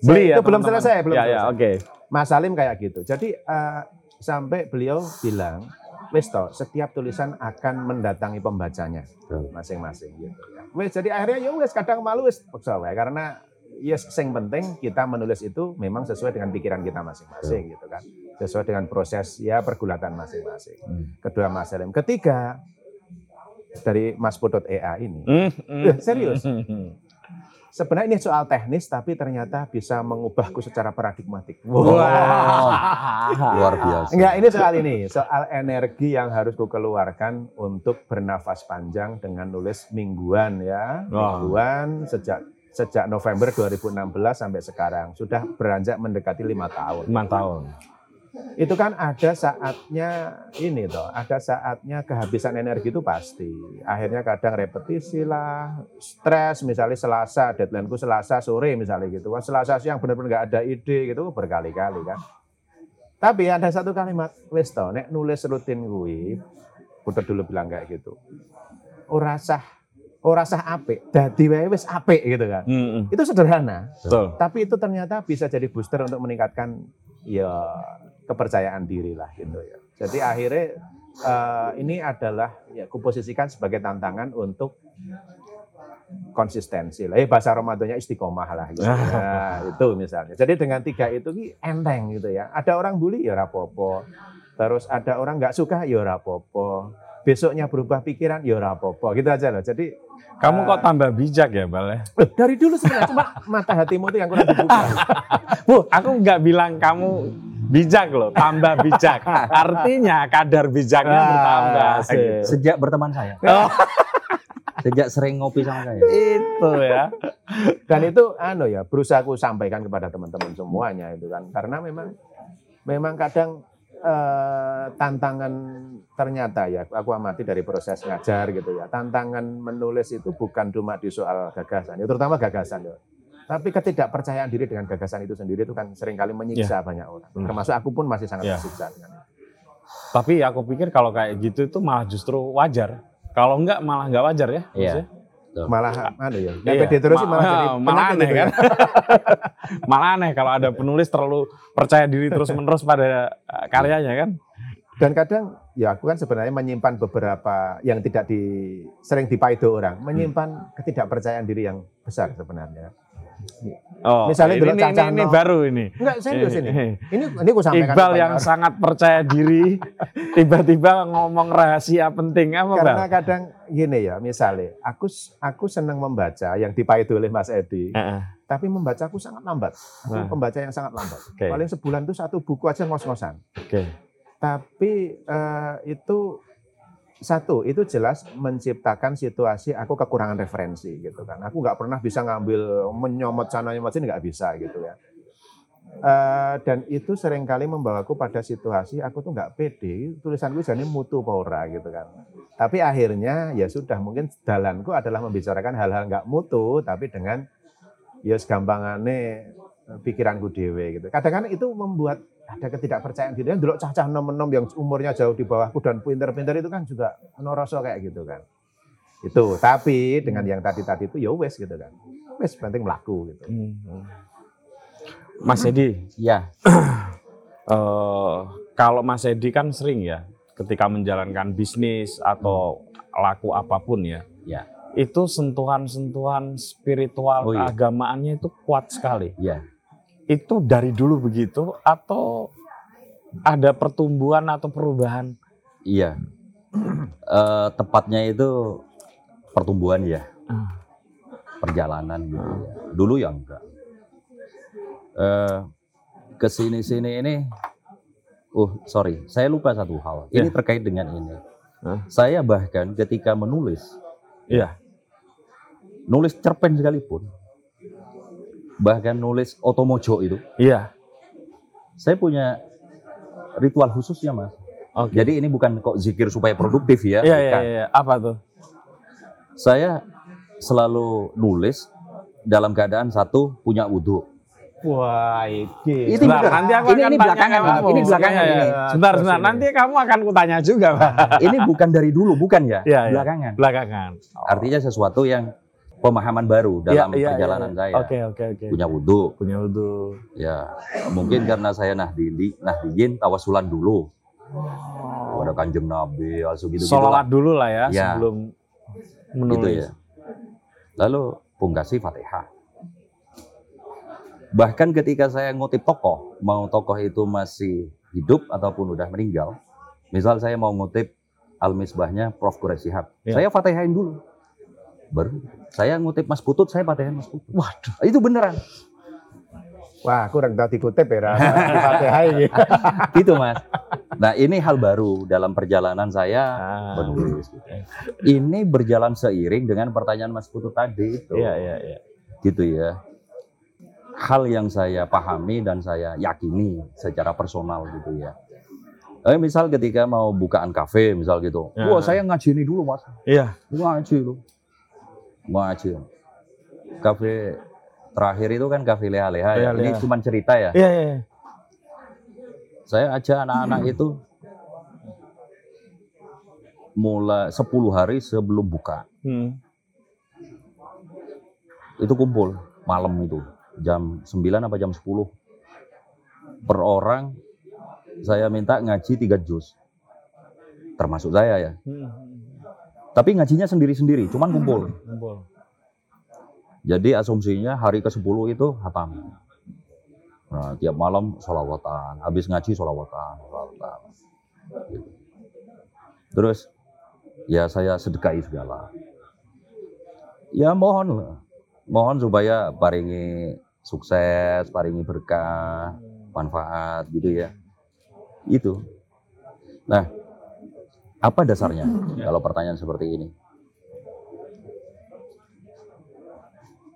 beli ya. Itu belum selesai, belum Ya, ya, selesai. oke. Mas Salim kayak gitu. Jadi eh, sampai beliau bilang, wis toh, setiap tulisan akan mendatangi pembacanya masing-masing gitu. ya. Wis jadi akhirnya ya wis kadang malu wis paksa wae karena yes sing penting kita menulis itu memang sesuai dengan pikiran kita masing-masing gitu kan. Sesuai dengan proses ya pergulatan masing-masing. Hmm. Kedua Mas Salim. Ketiga dari Mas Putut EA ini. Hmm, hmm, serius? hmm, hmm. Sebenarnya ini soal teknis tapi ternyata bisa mengubahku secara paradigmatik. Wah, *laughs* luar biasa. Enggak, ini soal ini, soal energi yang harus kukeluarkan untuk bernafas panjang dengan nulis mingguan ya. Mingguan sejak sejak November 2016 sampai sekarang sudah beranjak mendekati lima tahun. Lima tahun. Itu kan ada saatnya ini toh, ada saatnya kehabisan energi itu pasti. Akhirnya kadang repetisi lah, stres misalnya Selasa, deadline-ku Selasa sore misalnya gitu. Kan Selasa siang benar-benar nggak ada ide gitu berkali-kali kan. Tapi ada satu kalimat, wis toh, nek nulis rutin gue, putar dulu bilang kayak gitu. Ora sah, ora sah apik, dadi wae wis apik gitu kan. Hmm, hmm. Itu sederhana, Betul. tapi itu ternyata bisa jadi booster untuk meningkatkan ya kepercayaan diri lah gitu ya. Jadi akhirnya eh, ini adalah ya kuposisikan sebagai tantangan untuk konsistensi lah. Eh bahasa Ramadannya istiqomah lah gitu. Nah, itu misalnya. Jadi dengan tiga itu ki enteng gitu ya. Ada orang bully ya rapopo. Terus ada orang nggak suka ya rapopo. Besoknya berubah pikiran ya rapopo. Gitu aja loh. Jadi Kamu kok tambah bijak ya, Bal? ya? eh, dari dulu sebenarnya cuma mata hatimu itu yang kurang dibuka. *laughs* Bu, aku nggak bilang kamu bijak loh, tambah bijak. *laughs* Artinya kadar bijaknya Ah, bertambah. asik. gitu. Sejak berteman saya. *laughs* Oh, Sejak sering ngopi sama saya. itu ya. Dan itu anu ya, berusaha aku sampaikan kepada teman-teman semuanya itu kan. Karena memang memang kadang eh, tantangan ternyata ya aku amati dari proses ngajar gitu ya. Tantangan menulis itu bukan cuma di soal gagasan, ya terutama gagasan ya. Tapi ketidakpercayaan diri dengan gagasan itu sendiri itu kan sering kali menyiksa banyak orang. Hmm. Termasuk aku pun masih sangat Ya. tersiksa dengan itu. Tapi aku pikir kalau kayak gitu itu malah justru wajar. Kalau enggak malah enggak wajar ya. Iya. maksudnya. Malah anu ya, Iya. pede terus sih malah Ma- jadi *laughs* malah aneh ya. kan. *laughs* malah aneh kalau ada penulis terlalu percaya diri terus-menerus pada eh, karyanya kan. Dan kadang ya aku kan sebenarnya menyimpan beberapa yang tidak di sering dipaido orang, menyimpan ketidakpercayaan diri yang besar sebenarnya. Oh, Misalnya ini, ini, ini, ini baru ini. Enggak, serius ini. Ini ini aku sampaikan Iqbal yang orang. sangat percaya diri *laughs* tiba-tiba ngomong rahasia penting apa karena Bang? kadang gini ya, misalnya aku aku senang membaca yang dipaido oleh Mas Edi, Heeh. tapi membaca aku sangat lambat. Aku Nah. pembaca yang sangat lambat. Oke. Paling sebulan itu satu buku aja ngos-ngosan. Oke. Tapi eh, itu satu itu jelas menciptakan situasi aku kekurangan referensi gitu kan. Aku nggak pernah bisa ngambil menyomot sana nyomot sini nggak bisa gitu ya. Eh, dan itu sering kali membawaku pada situasi aku tuh nggak pede tulisanku jadi mutu paura gitu kan. Tapi akhirnya ya sudah mungkin jalanku adalah membicarakan hal-hal nggak mutu tapi dengan ya segampangane pikiranku dewe gitu. Kadang-kadang itu membuat ada ketidakpercayaan diri. Dulu cah-cah nom-nom yang umurnya jauh di bawahku dan pinter-pinter itu kan juga noroso kayak gitu kan. Itu, tapi dengan yang tadi-tadi itu ya wes gitu kan. Wes penting melaku gitu. Hmm. Mas Edi, Ya, *clears throat* eh, kalau Mas Edi kan sering ya ketika menjalankan bisnis atau laku apa pun ya, Ya. itu sentuhan-sentuhan spiritual Oh, iya. keagamaannya itu kuat sekali. ya. Itu dari dulu begitu atau ada pertumbuhan atau perubahan? Iya. Eh, tepatnya itu pertumbuhan ya. Hmm. Perjalanan gitu ya. Dulu ya enggak. Eh ke sini-sini ini Oh, sorry, saya lupa satu hal. Ini Ya. terkait dengan ini. Hah? Saya bahkan ketika menulis, Iya. nulis cerpen sekalipun, bahkan nulis otomojo itu, Iya. saya punya ritual khususnya, Mas. Oke. Jadi ini bukan kok zikir supaya produktif ya, Iya, iya, iya. Apa tuh? Saya selalu nulis dalam keadaan satu punya wudhu. Wah, iki. Ini Sebentar, nanti aku Ini- akan ini belakangan, kamu. Ini belakangan Iya, ini. iya. Sebentar, Terus sebentar. ini. Nanti kamu akan kutanya juga, Pak. ini bukan dari dulu, bukan ya? Iya, iya. Belakangan. Belakangan. Artinya sesuatu yang pemahaman baru dalam Iya, iya, perjalanan iya. saya. Oke, oke, oke. Punya wudhu, Punya wudhu. ya mungkin karena saya nahdili, nahdiyin tawasulan dulu. Pada kanjeng Nabi, asu gitu gitu Sholawat dulu lah ya, Ya. sebelum gitu menulis. ya. Lalu pungkasi Fatihah. Bahkan ketika saya ngutip tokoh, mau tokoh itu masih hidup ataupun udah meninggal, misal saya mau ngutip Al-Misbahnya Prof. Quraisy Shihab, Ya. saya Fatihain dulu. Baru saya ngutip Mas Putut, saya Fatihain Mas Putut. Waduh. Itu beneran. Wah, aku orang tadi kutip ya. Gitu, *laughs* Mas. Nah, ini hal baru dalam perjalanan saya Ah. menulis. gitu. Ini berjalan seiring dengan pertanyaan Mas Putut tadi itu. Iya, iya, iya. gitu ya. Hal yang saya pahami dan saya yakini secara personal gitu ya. Eh, misal ketika mau bukaan kafe misal gitu. Ya. Wah, saya ngaji ini dulu, Mas. Iya. Ngaji lu. Ngaji. Kafe terakhir itu kan kafe leha-leha ya. Ini cuma cerita ya. Iya, iya. Saya ajak anak-anak itu mulai 10 hari sebelum buka. Hmm. itu kumpul malam itu jam 9 apa jam 10 per orang saya minta ngaji tiga juz termasuk saya ya Hmm. Tapi ngajinya sendiri-sendiri cuman kumpul Kumpul. jadi asumsinya hari ke 10 itu hatam nah tiap malam sholawatan habis ngaji sholawatan, sholawatan. Gitu. terus ya saya sedekahi segala ya mohon mohon supaya paringi sukses paringi berkah manfaat gitu ya Itu. Nah, apa dasarnya? Kalau pertanyaan seperti ini?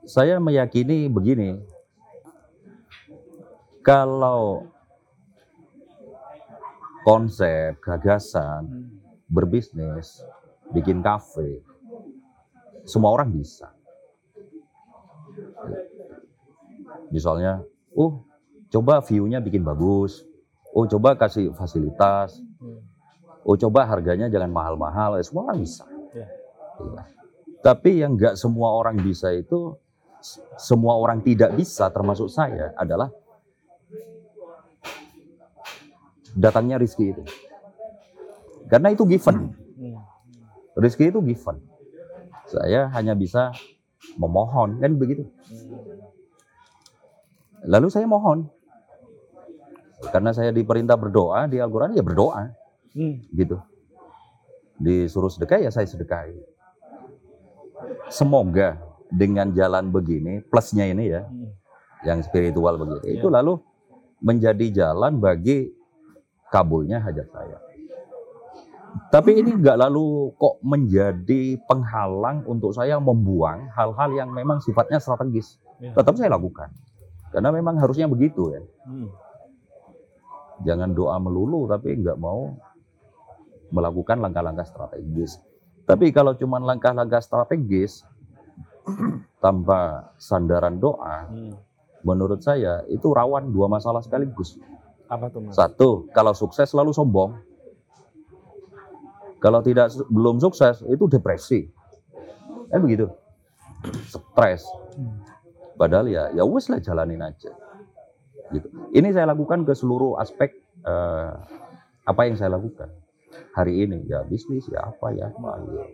Saya meyakini begini, kalau konsep, gagasan, berbisnis, bikin kafe, semua orang bisa. Misalnya, oh coba view-nya bikin bagus, oh coba kasih fasilitas, oh coba harganya jangan mahal-mahal, ya, semua orang bisa. Ya. Iya. Tapi yang nggak semua orang bisa itu, semua orang tidak bisa, termasuk saya, adalah datangnya rizki itu. Karena itu given. Rizki itu given. Saya hanya bisa memohon, kan begitu. Lalu saya mohon. Karena saya diperintah berdoa di Al-Quran, ya berdoa. Hmm. Gitu. Disuruh sedekah, ya saya sedekahi. Semoga dengan jalan begini, plusnya ini ya, yang spiritual begini, itu lalu menjadi jalan bagi kabulnya hajat saya. Tapi ini nggak lalu kok menjadi penghalang untuk saya membuang hal-hal yang memang sifatnya strategis. Ya. Tetap saya lakukan. Karena memang harusnya begitu ya. Hmm. Jangan doa melulu tapi nggak mau melakukan langkah-langkah strategis. Tapi kalau cuma langkah-langkah strategis *clears throat* tanpa sandaran doa, Hmm. menurut saya itu rawan dua masalah sekaligus. Apa tuh mas? Satu, kalau sukses selalu sombong. Kalau tidak belum sukses itu depresi. Kan begitu. Stres. Padahal ya ya wes lah jalanin aja. Gitu. Ini saya lakukan ke seluruh aspek eh, apa yang saya lakukan hari ini ya bisnis ya apa ya apa ya.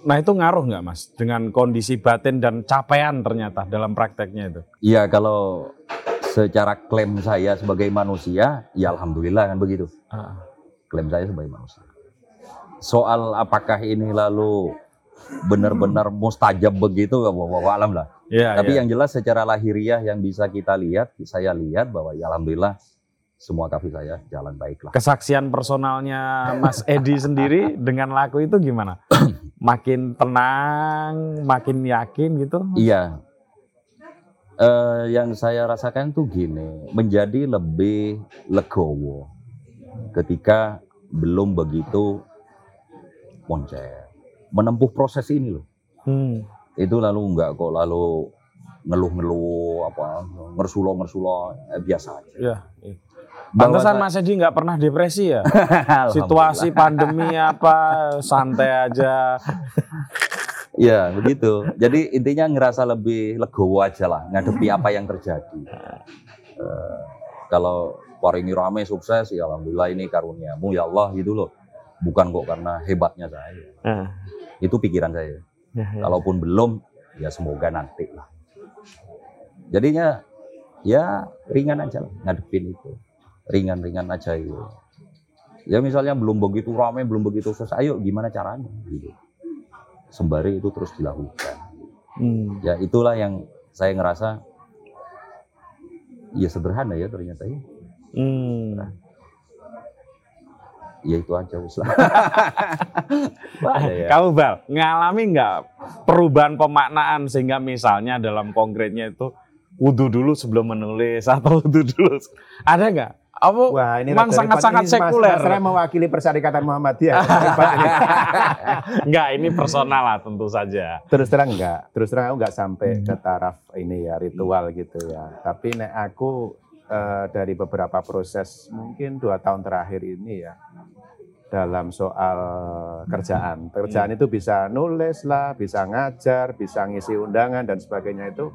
Nah itu ngaruh nggak mas dengan kondisi batin dan capaian ternyata dalam prakteknya itu? Iya kalau secara klaim saya sebagai manusia ya alhamdulillah kan begitu. Ah. klaim saya sebagai manusia. Soal apakah ini lalu benar-benar mustajab begitu, wallahu alam lah. Ya, Tapi ya. yang jelas secara lahiriah yang bisa kita lihat, saya lihat bahwa ya alhamdulillah semua kafe saya jalan baik lah. kesaksian personalnya Mas Edi sendiri dengan laku itu gimana? *clears throat* Makin tenang, makin yakin gitu? Iya. Eh, yang saya rasakan tuh gini, menjadi lebih legowo ketika belum begitu moncer. Menempuh proses ini loh. Hmm. itu lalu enggak kok lalu ngeluh-ngeluh apa ngersulo-ngersulo eh, biasa aja. Ya. Bahwa Pantesan Mas Edi nggak pernah depresi ya? *laughs* Situasi pandemi apa santai aja. Ya begitu. Jadi intinya ngerasa lebih legowo aja lah ngadepi apa yang terjadi. Eh, kalau hari ini rame sukses ya alhamdulillah ini karuniamu ya Allah gitu loh. Bukan kok karena hebatnya saya. Ah. Itu pikiran saya. Ya, ya. Kalaupun belum ya semoga nanti lah. Jadinya ya ringan aja lah ngadepin itu. Ringan-ringan aja itu. Ya misalnya belum begitu ramai, belum begitu sukses, ayo gimana caranya gitu. Sembari itu terus dilakukan. Hmm. Ya itulah yang saya ngerasa ya sederhana ya ternyata ya. Hmm. Ya itu aja *laughs* ada ya. Kamu Bal, ngalami nggak perubahan pemaknaan sehingga misalnya dalam konkretnya itu wudhu dulu sebelum menulis atau *laughs* wudhu dulu. Ada nggak? Apa Wah, ini memang sangat-sangat sekuler? Mas Ray mewakili Persyarikatan Muhammadiyah. *laughs* Enggak, ini personal lah tentu saja. Terus terang enggak, terus terang aku enggak sampai Hmm. ke taraf ini ya ritual gitu ya. Tapi nek aku eh, dari beberapa proses mungkin dua tahun terakhir ini ya dalam soal kerjaan. Kerjaan itu bisa nulis lah, bisa ngajar, bisa ngisi undangan dan sebagainya itu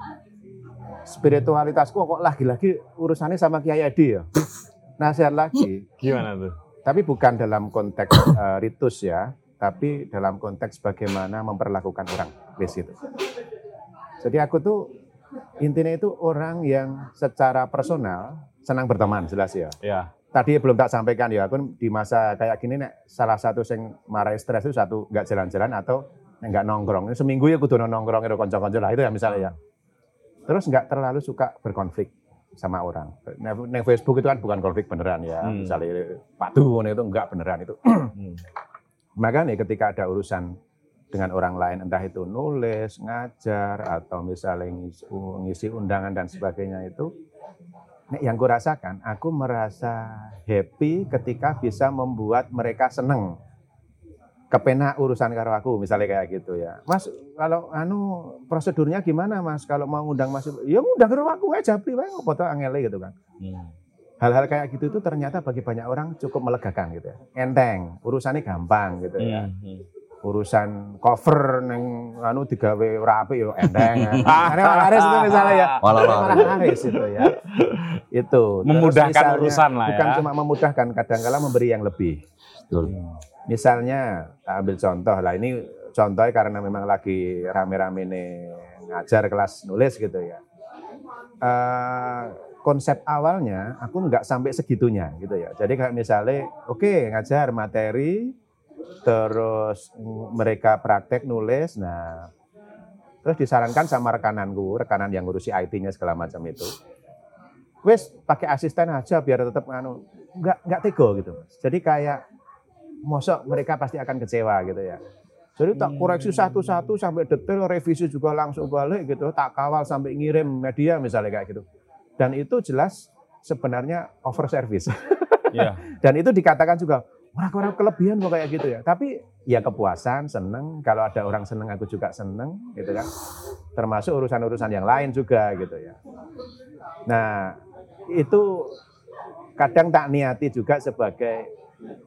spiritualitasku kok lagi-lagi urusannya sama Kiai Adi ya. Nasihat lagi, *laughs* Gimana tuh? tapi bukan dalam konteks eh, ritus ya, tapi dalam konteks bagaimana memperlakukan orang wis itu. Jadi aku tuh intinya itu orang yang secara personal senang berteman jelas ya. Ya. Tadi belum tak sampaikan ya, aku di masa kayak gini nek salah satu yang marai stres itu satu nggak jalan-jalan atau nggak nongkrong. Ini Seminggu ya kudu nongkrong itu konco-konco lah itu ya misalnya ya. Terus nggak terlalu suka berkonflik. Sama orang. Neng Facebook itu kan bukan konflik beneran ya. Hmm. Misalnya padu ngono itu enggak beneran itu. *clears throat* Hmm. Maka nih ketika ada urusan dengan orang lain entah itu nulis, ngajar atau misalnya ngisi, ngisi undangan dan sebagainya itu yang kurasakan aku merasa happy ketika bisa membuat mereka seneng kepenak urusan karo aku misalnya kayak gitu ya mas kalau anu prosedurnya gimana mas kalau mau ngundang mas ya ngundang karo aku aja japri wae foto angele gitu kan Hmm. hal-hal kayak gitu itu ternyata bagi banyak orang cukup melegakan gitu ya enteng urusannya gampang gitu ya Hmm. Hmm. urusan cover neng anu digawe rapi yo enteng. *laughs* Karena malah laris itu misalnya ya. Malah malah laris. itu ya. Itu. Terus Memudahkan misalnya, urusan lah ya. Bukan cuma memudahkan, kadang-kala memberi yang lebih. Betul. Misalnya, ambil contoh lah ini contohnya karena memang lagi rame-rame nih ngajar kelas nulis gitu ya. Eh, konsep awalnya aku nggak sampai segitunya gitu ya. Jadi kayak misalnya, oke ngajar materi, terus mereka praktek nulis, nah terus disarankan sama rekananku, rekanan yang ngurusi IT-nya segala macam itu. Wes pakai asisten aja biar tetap anu nggak nggak tego gitu. Jadi kayak mosok mereka pasti akan kecewa gitu ya. Jadi tak koreksi satu-satu sampai detail, revisi juga langsung balik gitu, tak kawal sampai ngirim media misalnya kayak gitu. Dan itu jelas sebenarnya over service. Iya. *laughs* Dan itu dikatakan juga orang-orang kelebihan kok kayak gitu ya. Tapi ya kepuasan, seneng. Kalau ada orang seneng, aku juga seneng, gitu kan. Termasuk urusan-urusan yang lain juga gitu ya. Nah itu kadang tak niati juga sebagai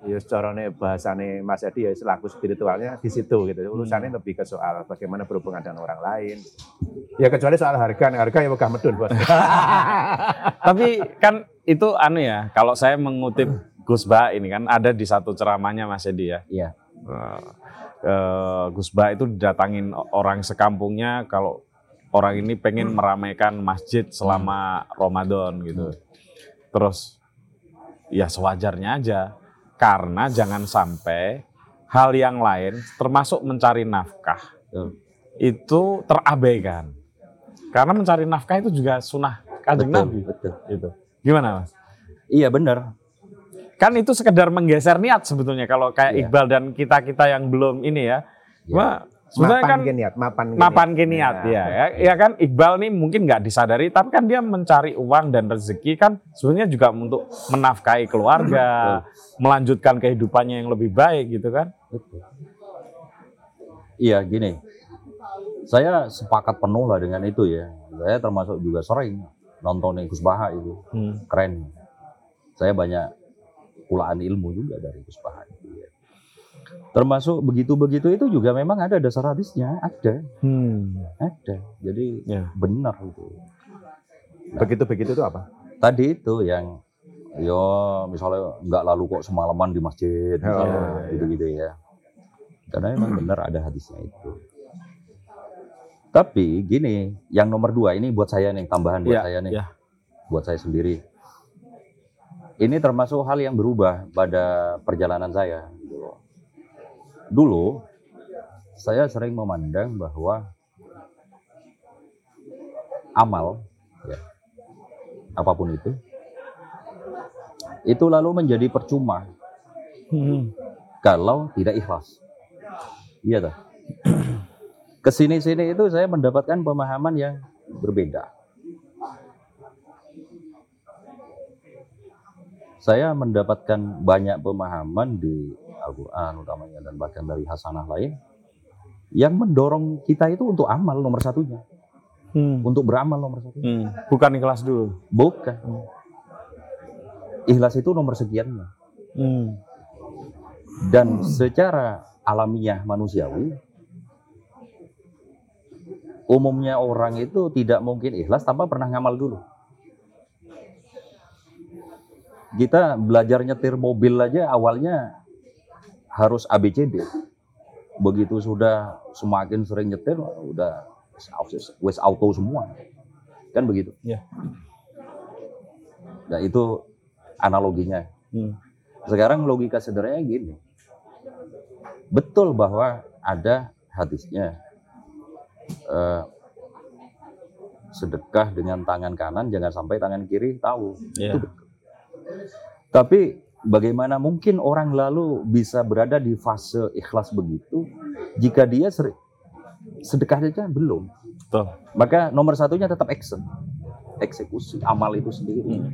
ya carane bahasane Mas Edi ya selaku spiritualnya di situ gitu. Urusannya lebih ke soal bagaimana berhubungan dengan orang lain. Ya kecuali soal harga, nah, harga ya megah medun bos. *laughs* Tapi kan itu anu ya, kalau saya mengutip Gus Ba ini kan ada di satu ceramahnya Mas Edi ya. Iya. Eh, eh, Gus Ba itu didatangin orang sekampungnya kalau orang ini pengen meramaikan masjid selama Ramadan gitu. Terus ya sewajarnya aja karena jangan sampai hal yang lain termasuk mencari nafkah Betul. itu terabaikan. Karena mencari nafkah itu juga sunnah kanjeng Betul, Nabi. betul. Gitu. Gimana mas? Iya benar. Kan itu sekedar menggeser niat sebetulnya kalau kayak Iya. Iqbal dan kita-kita yang belum ini ya. Iya. Wah, sebenarnya mapan kan ke niat, mapan ke mapan niat. ke niat Nah, ya, ya. Ya kan Iqbal nih mungkin nggak disadari tapi kan dia mencari uang dan rezeki kan sebenarnya juga untuk menafkahi keluarga, melanjutkan kehidupannya yang lebih baik gitu kan. Betul. Iya gini, saya sepakat penuh lah dengan itu ya. Saya termasuk juga sering nonton Gus Baha itu, Hmm. keren. Saya banyak pulaan ilmu juga dari Gus Baha itu ya. Termasuk begitu-begitu itu juga memang ada dasar hadisnya, ada, Hmm. ada. Jadi Ya. benar itu. Begitu-begitu itu apa? Tadi itu yang yo misalnya nggak lalu kok semalaman di masjid, misalnya, Oh, iya. gitu-gitu ya. Karena memang benar ada hadisnya itu. Tapi gini, yang nomor dua ini buat saya nih tambahan buat Ya, saya nih, ya. buat saya sendiri. Ini termasuk hal yang berubah pada perjalanan saya. gitu loh. Dulu saya sering memandang bahwa amal, ya, apa pun itu, itu lalu menjadi percuma Hmm. kalau tidak ikhlas. Iya toh. *clears throat* Ke sini-sini itu saya mendapatkan pemahaman yang berbeda. Saya mendapatkan banyak pemahaman di Al-Quran utamanya dan bahkan dari hasanah lain yang mendorong kita itu untuk amal nomor satunya, Hmm. untuk beramal nomor satunya. Hmm. Bukan ikhlas dulu. Bukan. Ikhlas itu nomor sekiannya. Hmm. Dan secara alamiah manusiawi, umumnya orang itu tidak mungkin ikhlas tanpa pernah ngamal dulu. Kita belajar nyetir mobil aja awalnya harus ABCD. Begitu sudah semakin sering nyetir, udah wes auto semua. Kan begitu. Iya. Nah itu analoginya. Hmm. Sekarang logika sederhananya gini. Betul bahwa ada hadisnya. Eh, sedekah dengan tangan kanan jangan sampai tangan kiri tahu. Iya. Itu betul. Tapi bagaimana mungkin orang lalu bisa berada di fase ikhlas begitu jika dia seri- sedekah saja belum. Betul. Maka nomor satunya tetap action, eksekusi amal itu sendiri. Hmm.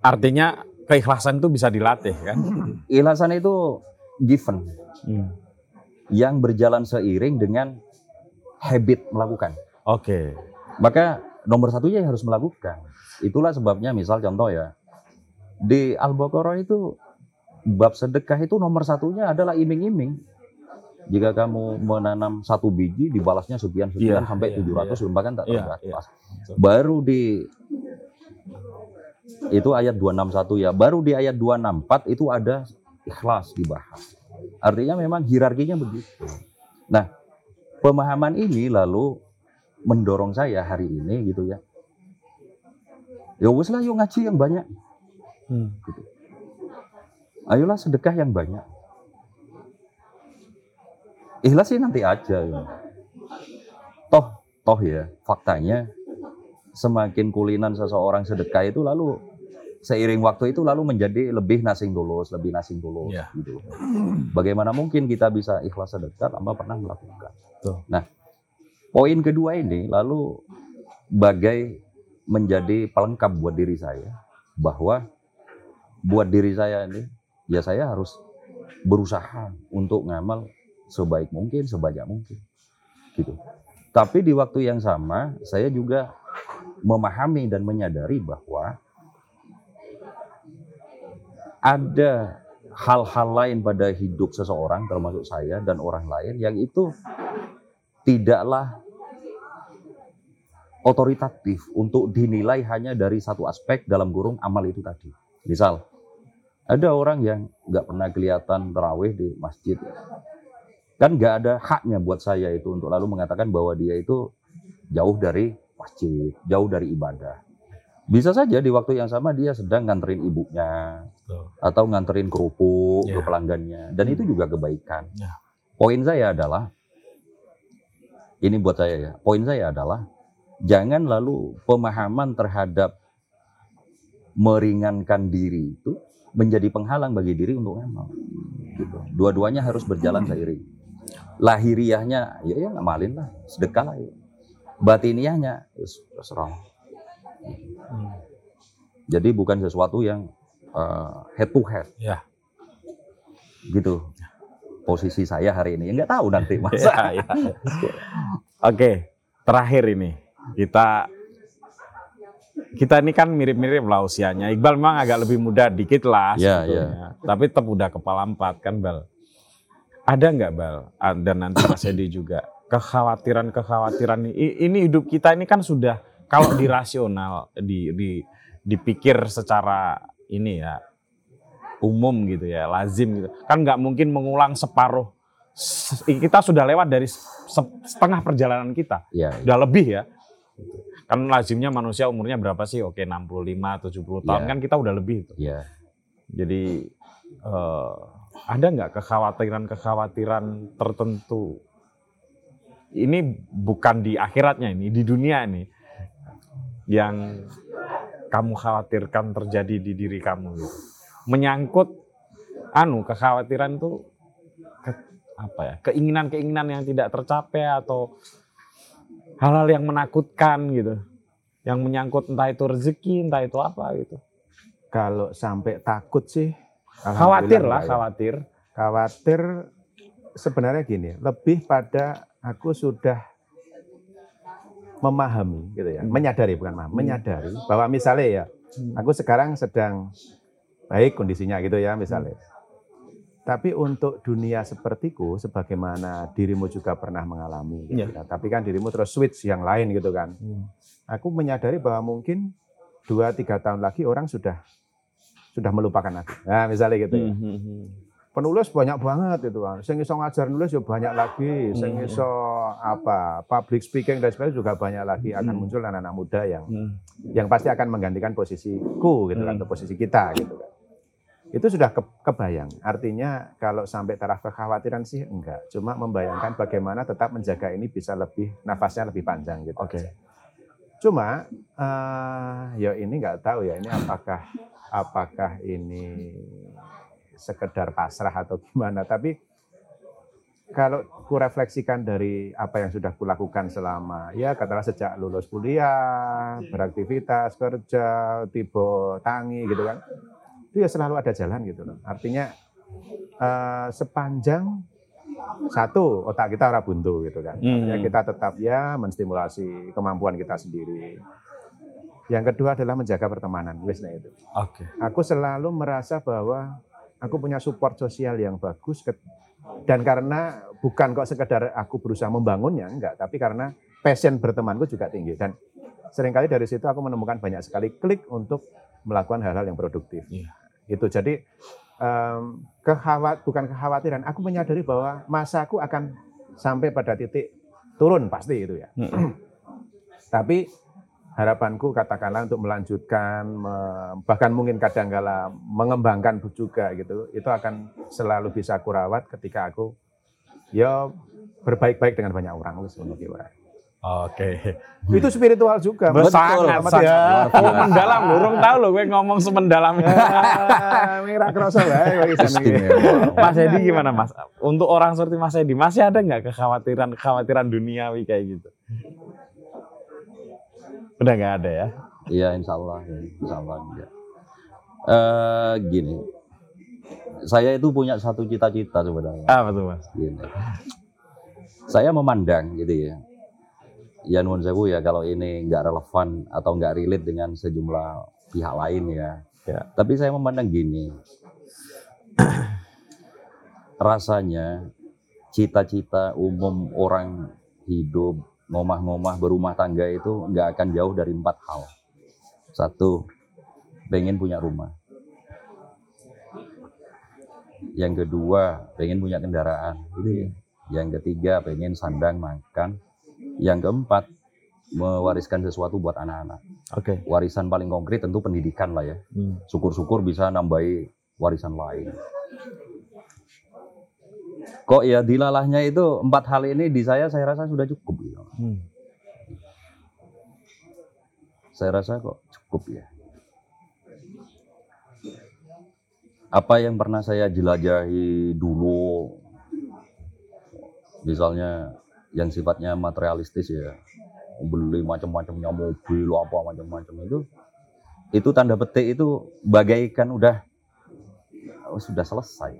Artinya keikhlasan itu bisa dilatih kan? *laughs* Ikhlasan itu given Hmm. yang berjalan seiring dengan habit melakukan. Oke. Maka nomor satunya harus melakukan. Itulah sebabnya misal contoh ya di Al-Baqarah itu bab sedekah itu nomor satunya adalah iming-iming. Jika kamu menanam satu biji dibalasnya sekian sekian Iya, sampai iya, 700 bahkan tak terbatas. iya. Baru di itu ayat 261 ya. Baru di ayat 264 itu ada ikhlas dibahas. Artinya memang hierarkinya begitu. Nah, pemahaman ini lalu mendorong saya hari ini gitu ya. Ya wes lah yuk ngaji yang banyak. Hmm. Ayolah sedekah yang banyak. Ikhlas sih nanti aja. Ya. Toh, toh ya, faktanya semakin kulinan seseorang sedekah itu lalu seiring waktu itu lalu menjadi lebih nasing tulus, lebih nasing tulus Iya. gitu. Bagaimana mungkin kita bisa ikhlas sedekah tanpa pernah melakukan? Betul. Nah, poin kedua ini lalu bagai menjadi pelengkap buat diri saya bahwa buat diri saya ini ya saya harus berusaha untuk ngamal sebaik mungkin, sebanyak mungkin. Gitu. Tapi di waktu yang sama saya juga memahami dan menyadari bahwa ada hal-hal lain pada hidup seseorang termasuk saya dan orang lain yang itu tidaklah otoritatif untuk dinilai hanya dari satu aspek dalam kurung amal itu tadi. Misal, ada orang yang nggak pernah kelihatan terawih di masjid. Kan nggak ada haknya buat saya itu untuk lalu mengatakan bahwa dia itu jauh dari masjid, jauh dari ibadah. Bisa saja di waktu yang sama dia sedang nganterin ibunya Betul. atau nganterin kerupuk Ya. ke pelanggannya dan itu juga kebaikan. Ya. Poin saya adalah ini buat saya ya. Poin saya adalah jangan lalu pemahaman terhadap meringankan diri itu menjadi penghalang bagi diri untuk ngamal. Gitu. Dua-duanya harus berjalan seiring. Lahiriahnya ya ya ngamalin lah, sedekah lah. Ya. Batiniahnya ya. Hmm. Jadi bukan sesuatu yang uh, head to head. Ya. Gitu. Posisi saya hari ini. Nggak tahu nanti mas. *laughs* Ya, ya. Oke, terakhir ini kita kita ini kan mirip-mirip lah usianya. Iqbal memang agak lebih muda dikit lah Ya, sebetulnya. Tapi tetap udah kepala empat kan Bal. Ada nggak Bal? Ah, Dan nanti Mas Edi juga kekhawatiran-kekhawatiran ini. Ini hidup kita ini kan sudah kalau dirasional, di, di dipikir secara ini ya umum gitu ya, lazim gitu. Kan nggak mungkin mengulang separuh. Kita sudah lewat dari se- setengah perjalanan kita, Ya, udah lebih ya. Kan lazimnya manusia umurnya berapa sih? Oke 65, 70 tahun Ya. kan kita udah lebih itu. ya. Jadi eh, ada nggak kekhawatiran-kekhawatiran tertentu? Ini bukan di akhiratnya ini, di dunia ini yang kamu khawatirkan terjadi di diri kamu gitu. Menyangkut anu kekhawatiran itu ke- apa ya? Keinginan-keinginan yang tidak tercapai atau hal-hal yang menakutkan gitu. Yang menyangkut entah itu rezeki, entah itu apa gitu. Kalau sampai takut sih, Khawatir lah, ya. khawatir. Khawatir sebenarnya gini, lebih pada aku sudah memahami gitu ya, Hmm. menyadari bukan memahami, menyadari bahwa misalnya ya, aku sekarang sedang baik kondisinya gitu ya misalnya. Tapi untuk dunia sepertiku, sebagaimana dirimu juga pernah mengalami, gitu Iya. kan. tapi kan dirimu terus switch yang lain gitu kan. Aku menyadari bahwa mungkin dua tiga tahun lagi orang sudah sudah melupakan aku. Nah misalnya gitu ya. Hmm. penulis banyak banget itu kan. Sing iso ngajar nulis ya banyak lagi, sing Hmm. iso apa public speaking dan sebagainya juga banyak lagi akan Hmm. muncul anak-anak muda yang Hmm. yang pasti akan menggantikan posisiku gitu kan, Hmm. atau posisi kita gitu kan. Itu sudah ke, kebayang. Artinya kalau sampai taraf kekhawatiran sih enggak. Cuma membayangkan bagaimana tetap menjaga ini bisa lebih nafasnya lebih panjang gitu. Oke. aja. Cuma eh, ya ini nggak tahu ya ini apakah apakah ini sekedar pasrah atau gimana. Tapi kalau kurefleksikan dari apa yang sudah kulakukan selama ya katakanlah sejak lulus kuliah, beraktivitas, kerja, tiba tangi gitu kan. Itu ya selalu ada jalan gitu loh. Artinya eh, sepanjang satu otak kita ora buntu gitu kan. Hmm. Ya kita tetap ya menstimulasi kemampuan kita sendiri. Yang kedua adalah menjaga pertemanan, wis itu. Oke. Aku selalu merasa bahwa aku punya support sosial yang bagus ke- dan karena bukan kok sekedar aku berusaha membangunnya enggak, tapi karena passion bertemanku juga tinggi dan sering kali dari situ aku menemukan banyak sekali klik untuk melakukan hal-hal yang produktif. Iya. Itu jadi em, kekhawat bukan kekhawatiran, aku menyadari bahwa masaku akan sampai pada titik turun pasti itu ya. *clears throat* Tapi harapanku katakanlah untuk melanjutkan me- bahkan mungkin kadangkala mengembangkan juga gitu itu akan selalu bisa aku rawat ketika aku ya berbaik-baik dengan banyak orang wis Oke. *laughs* itu spiritual juga Betul, sangat, ya. Oh, mendalam, burung tahu loh gue ngomong semendalam. *laughs* *laughs* Ah, kok iso niki. Mas Edi gimana Mas? Untuk orang seperti Mas Edi, masih ada nggak kekhawatiran kekhawatiran duniawi kayak gitu? Udah nggak ada ya? Iya, insya Allah, ya. insya Allah enggak. Eh, gini, saya itu punya satu cita-cita sebenarnya. Ah betul Mas. Gini. Saya memandang gitu ya. Ya sewu ya kalau ini nggak relevan atau nggak relate dengan sejumlah pihak lain ya. Ya. Tapi saya memandang gini. *clears throat* Rasanya cita-cita umum orang hidup ngomah-ngomah berumah tangga itu nggak akan jauh dari empat hal. Satu, pengen punya rumah. Yang kedua, pengen punya kendaraan. Gitu ya. Yang ketiga, pengen sandang makan. Yang keempat, mewariskan sesuatu buat anak-anak. Oke. Warisan paling konkret tentu pendidikan lah ya. Hmm. Syukur-syukur bisa nambahi warisan lain. Kok ya dilalahnya itu empat hal ini di saya saya rasa sudah cukup. gitu. Hmm. Saya rasa kok cukup ya. Apa yang pernah saya jelajahi dulu, misalnya yang sifatnya materialistis ya, beli macam-macamnya mobil apa macam-macam itu, itu tanda petik itu bagaikan udah oh, sudah selesai.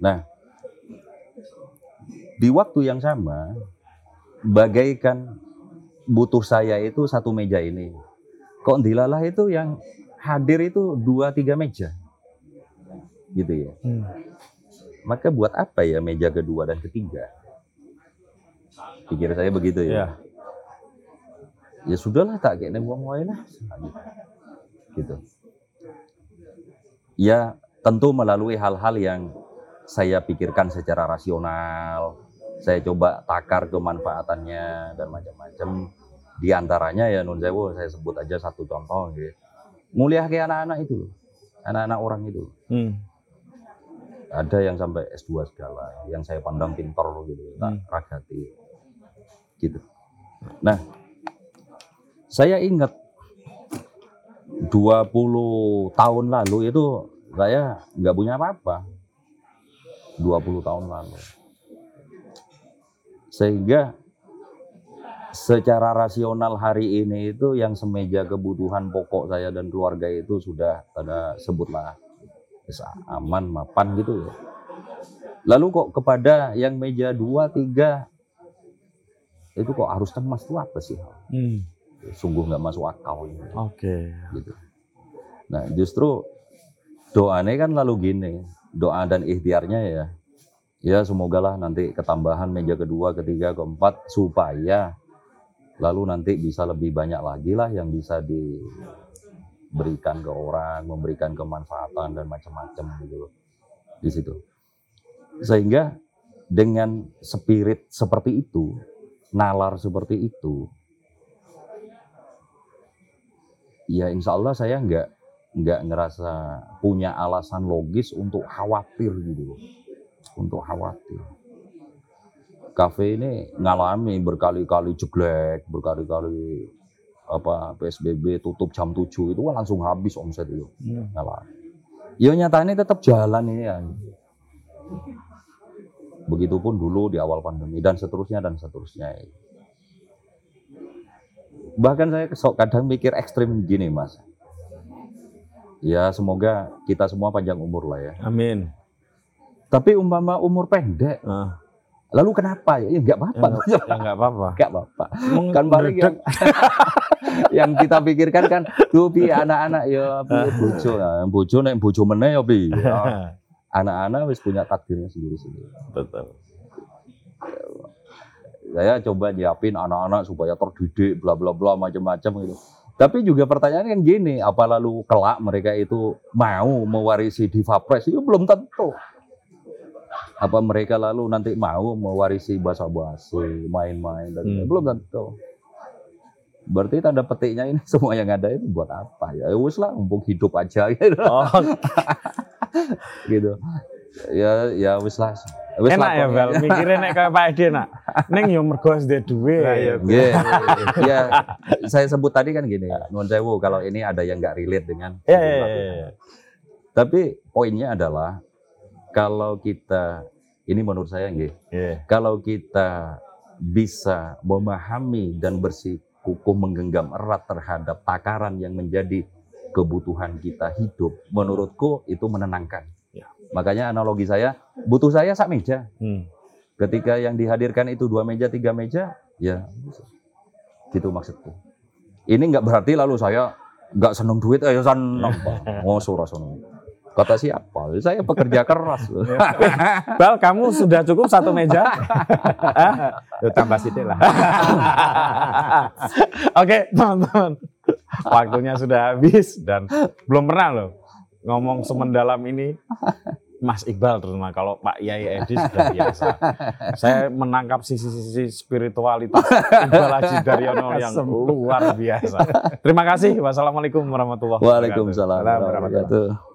Nah, di waktu yang sama, bagaikan butuh saya itu satu meja ini. Kok dilalah itu yang hadir itu dua tiga meja, gitu ya. Hmm. Maka buat apa ya meja kedua dan ketiga? Pikir saya begitu Ya. ya. Ya sudahlah tak kayak buang wae lah. Gitu. Ya tentu melalui hal-hal yang saya pikirkan secara rasional, saya coba takar kemanfaatannya dan macam-macam. Di antaranya ya nun sewu saya sebut aja satu contoh gitu. Mulia kayak anak-anak itu, anak-anak orang itu. Hmm. Ada yang sampai S2 segala, yang saya pandang pintar gitu, tak Hmm. ragati. Gitu. Nah, saya ingat 20 tahun lalu itu saya nggak punya apa-apa. 20 tahun lalu. Sehingga secara rasional hari ini itu yang semeja kebutuhan pokok saya dan keluarga itu sudah ada sebutlah aman mapan gitu ya. Lalu kok kepada yang meja 2 3 itu kok harus cemas itu apa sih? Hmm. Sungguh nggak masuk akal ini Oke. gitu. Nah justru doanya kan lalu gini, doa dan ikhtiarnya ya, ya semogalah nanti ketambahan meja kedua, ketiga, keempat supaya lalu nanti bisa lebih banyak lagi lah yang bisa diberikan ke orang, memberikan kemanfaatan dan macam-macam gitu di situ. Sehingga dengan spirit seperti itu, nalar seperti itu, ya insya Allah saya nggak nggak ngerasa punya alasan logis untuk khawatir gitu loh. Untuk khawatir. Kafe ini ngalami berkali-kali jeglek, berkali-kali apa PSBB tutup jam 7 itu kan langsung habis omset itu. Hmm. Ngalami. Ya nyatanya tetap jalan ini ya. Begitupun dulu di awal pandemi dan seterusnya dan seterusnya. Bahkan saya kesok kadang mikir ekstrim gini mas. Ya semoga kita semua panjang umur lah ya. Amin. Tapi umpama umur pendek, Ah, lalu kenapa ya? Ya nggak apa-apa. ya nggak apa-apa. Nggak apa-apa. Kan paling yang, *laughs* yang kita pikirkan kan, tuh pi anak-anak ya pi *laughs* bojo, nah, bojo nek bojo meneh ya pi. Ya, *laughs* Anak-anak wis punya takdirnya sendiri-sendiri. Betul. saya coba nyiapin anak-anak supaya terdidik bla bla bla macam-macam gitu. Tapi juga pertanyaannya kan gini, apa lalu kelak mereka itu mau mewarisi Diva Press? Itu belum tentu. Apa mereka lalu nanti mau mewarisi bahasa basi, main-main dan Hmm. belum tentu. Berarti tanda petiknya ini *laughs* semua yang ada itu buat apa ya? Ya wis lah, mumpung hidup aja *laughs* gitu. Oh, *laughs* gitu. Ya ya wis lah. Wis enak lah, ya. Bel. Mikirnya nek kayak Pak Edi nak. Neng yo mergo wis duwe. Nah, iya. Ya, saya sebut tadi kan gini, nuwun sewu kalau ini ada yang nggak relate dengan Iya, iya, iya, iya. Tapi poinnya adalah kalau kita ini menurut saya nggih, Iya. kalau kita bisa memahami dan bersikukuh menggenggam erat terhadap takaran yang menjadi kebutuhan kita hidup, menurutku itu menenangkan. Ya. Makanya analogi saya, butuh saya sak meja. Hmm. Ketika yang dihadirkan itu dua meja, tiga meja, ya gitu maksudku. Ini nggak berarti lalu saya nggak seneng duit, ayo seneng. Oh, surah seneng. Kata siapa? Saya pekerja keras. Bal, kamu sudah cukup satu meja? *laughs* Yo, tambah sidik lah. *laughs* Oke, teman-teman. Waktunya sudah habis dan belum pernah loh ngomong semendalam ini Mas Iqbal terutama kalau Pak Yai Edi sudah biasa. Saya menangkap sisi-sisi spiritualitas Iqbal Haji Daryono yang luar biasa. Terima kasih. Wassalamualaikum warahmatullahi wabarakatuh. Waalaikumsalam warahmatullahi wabarakatuh.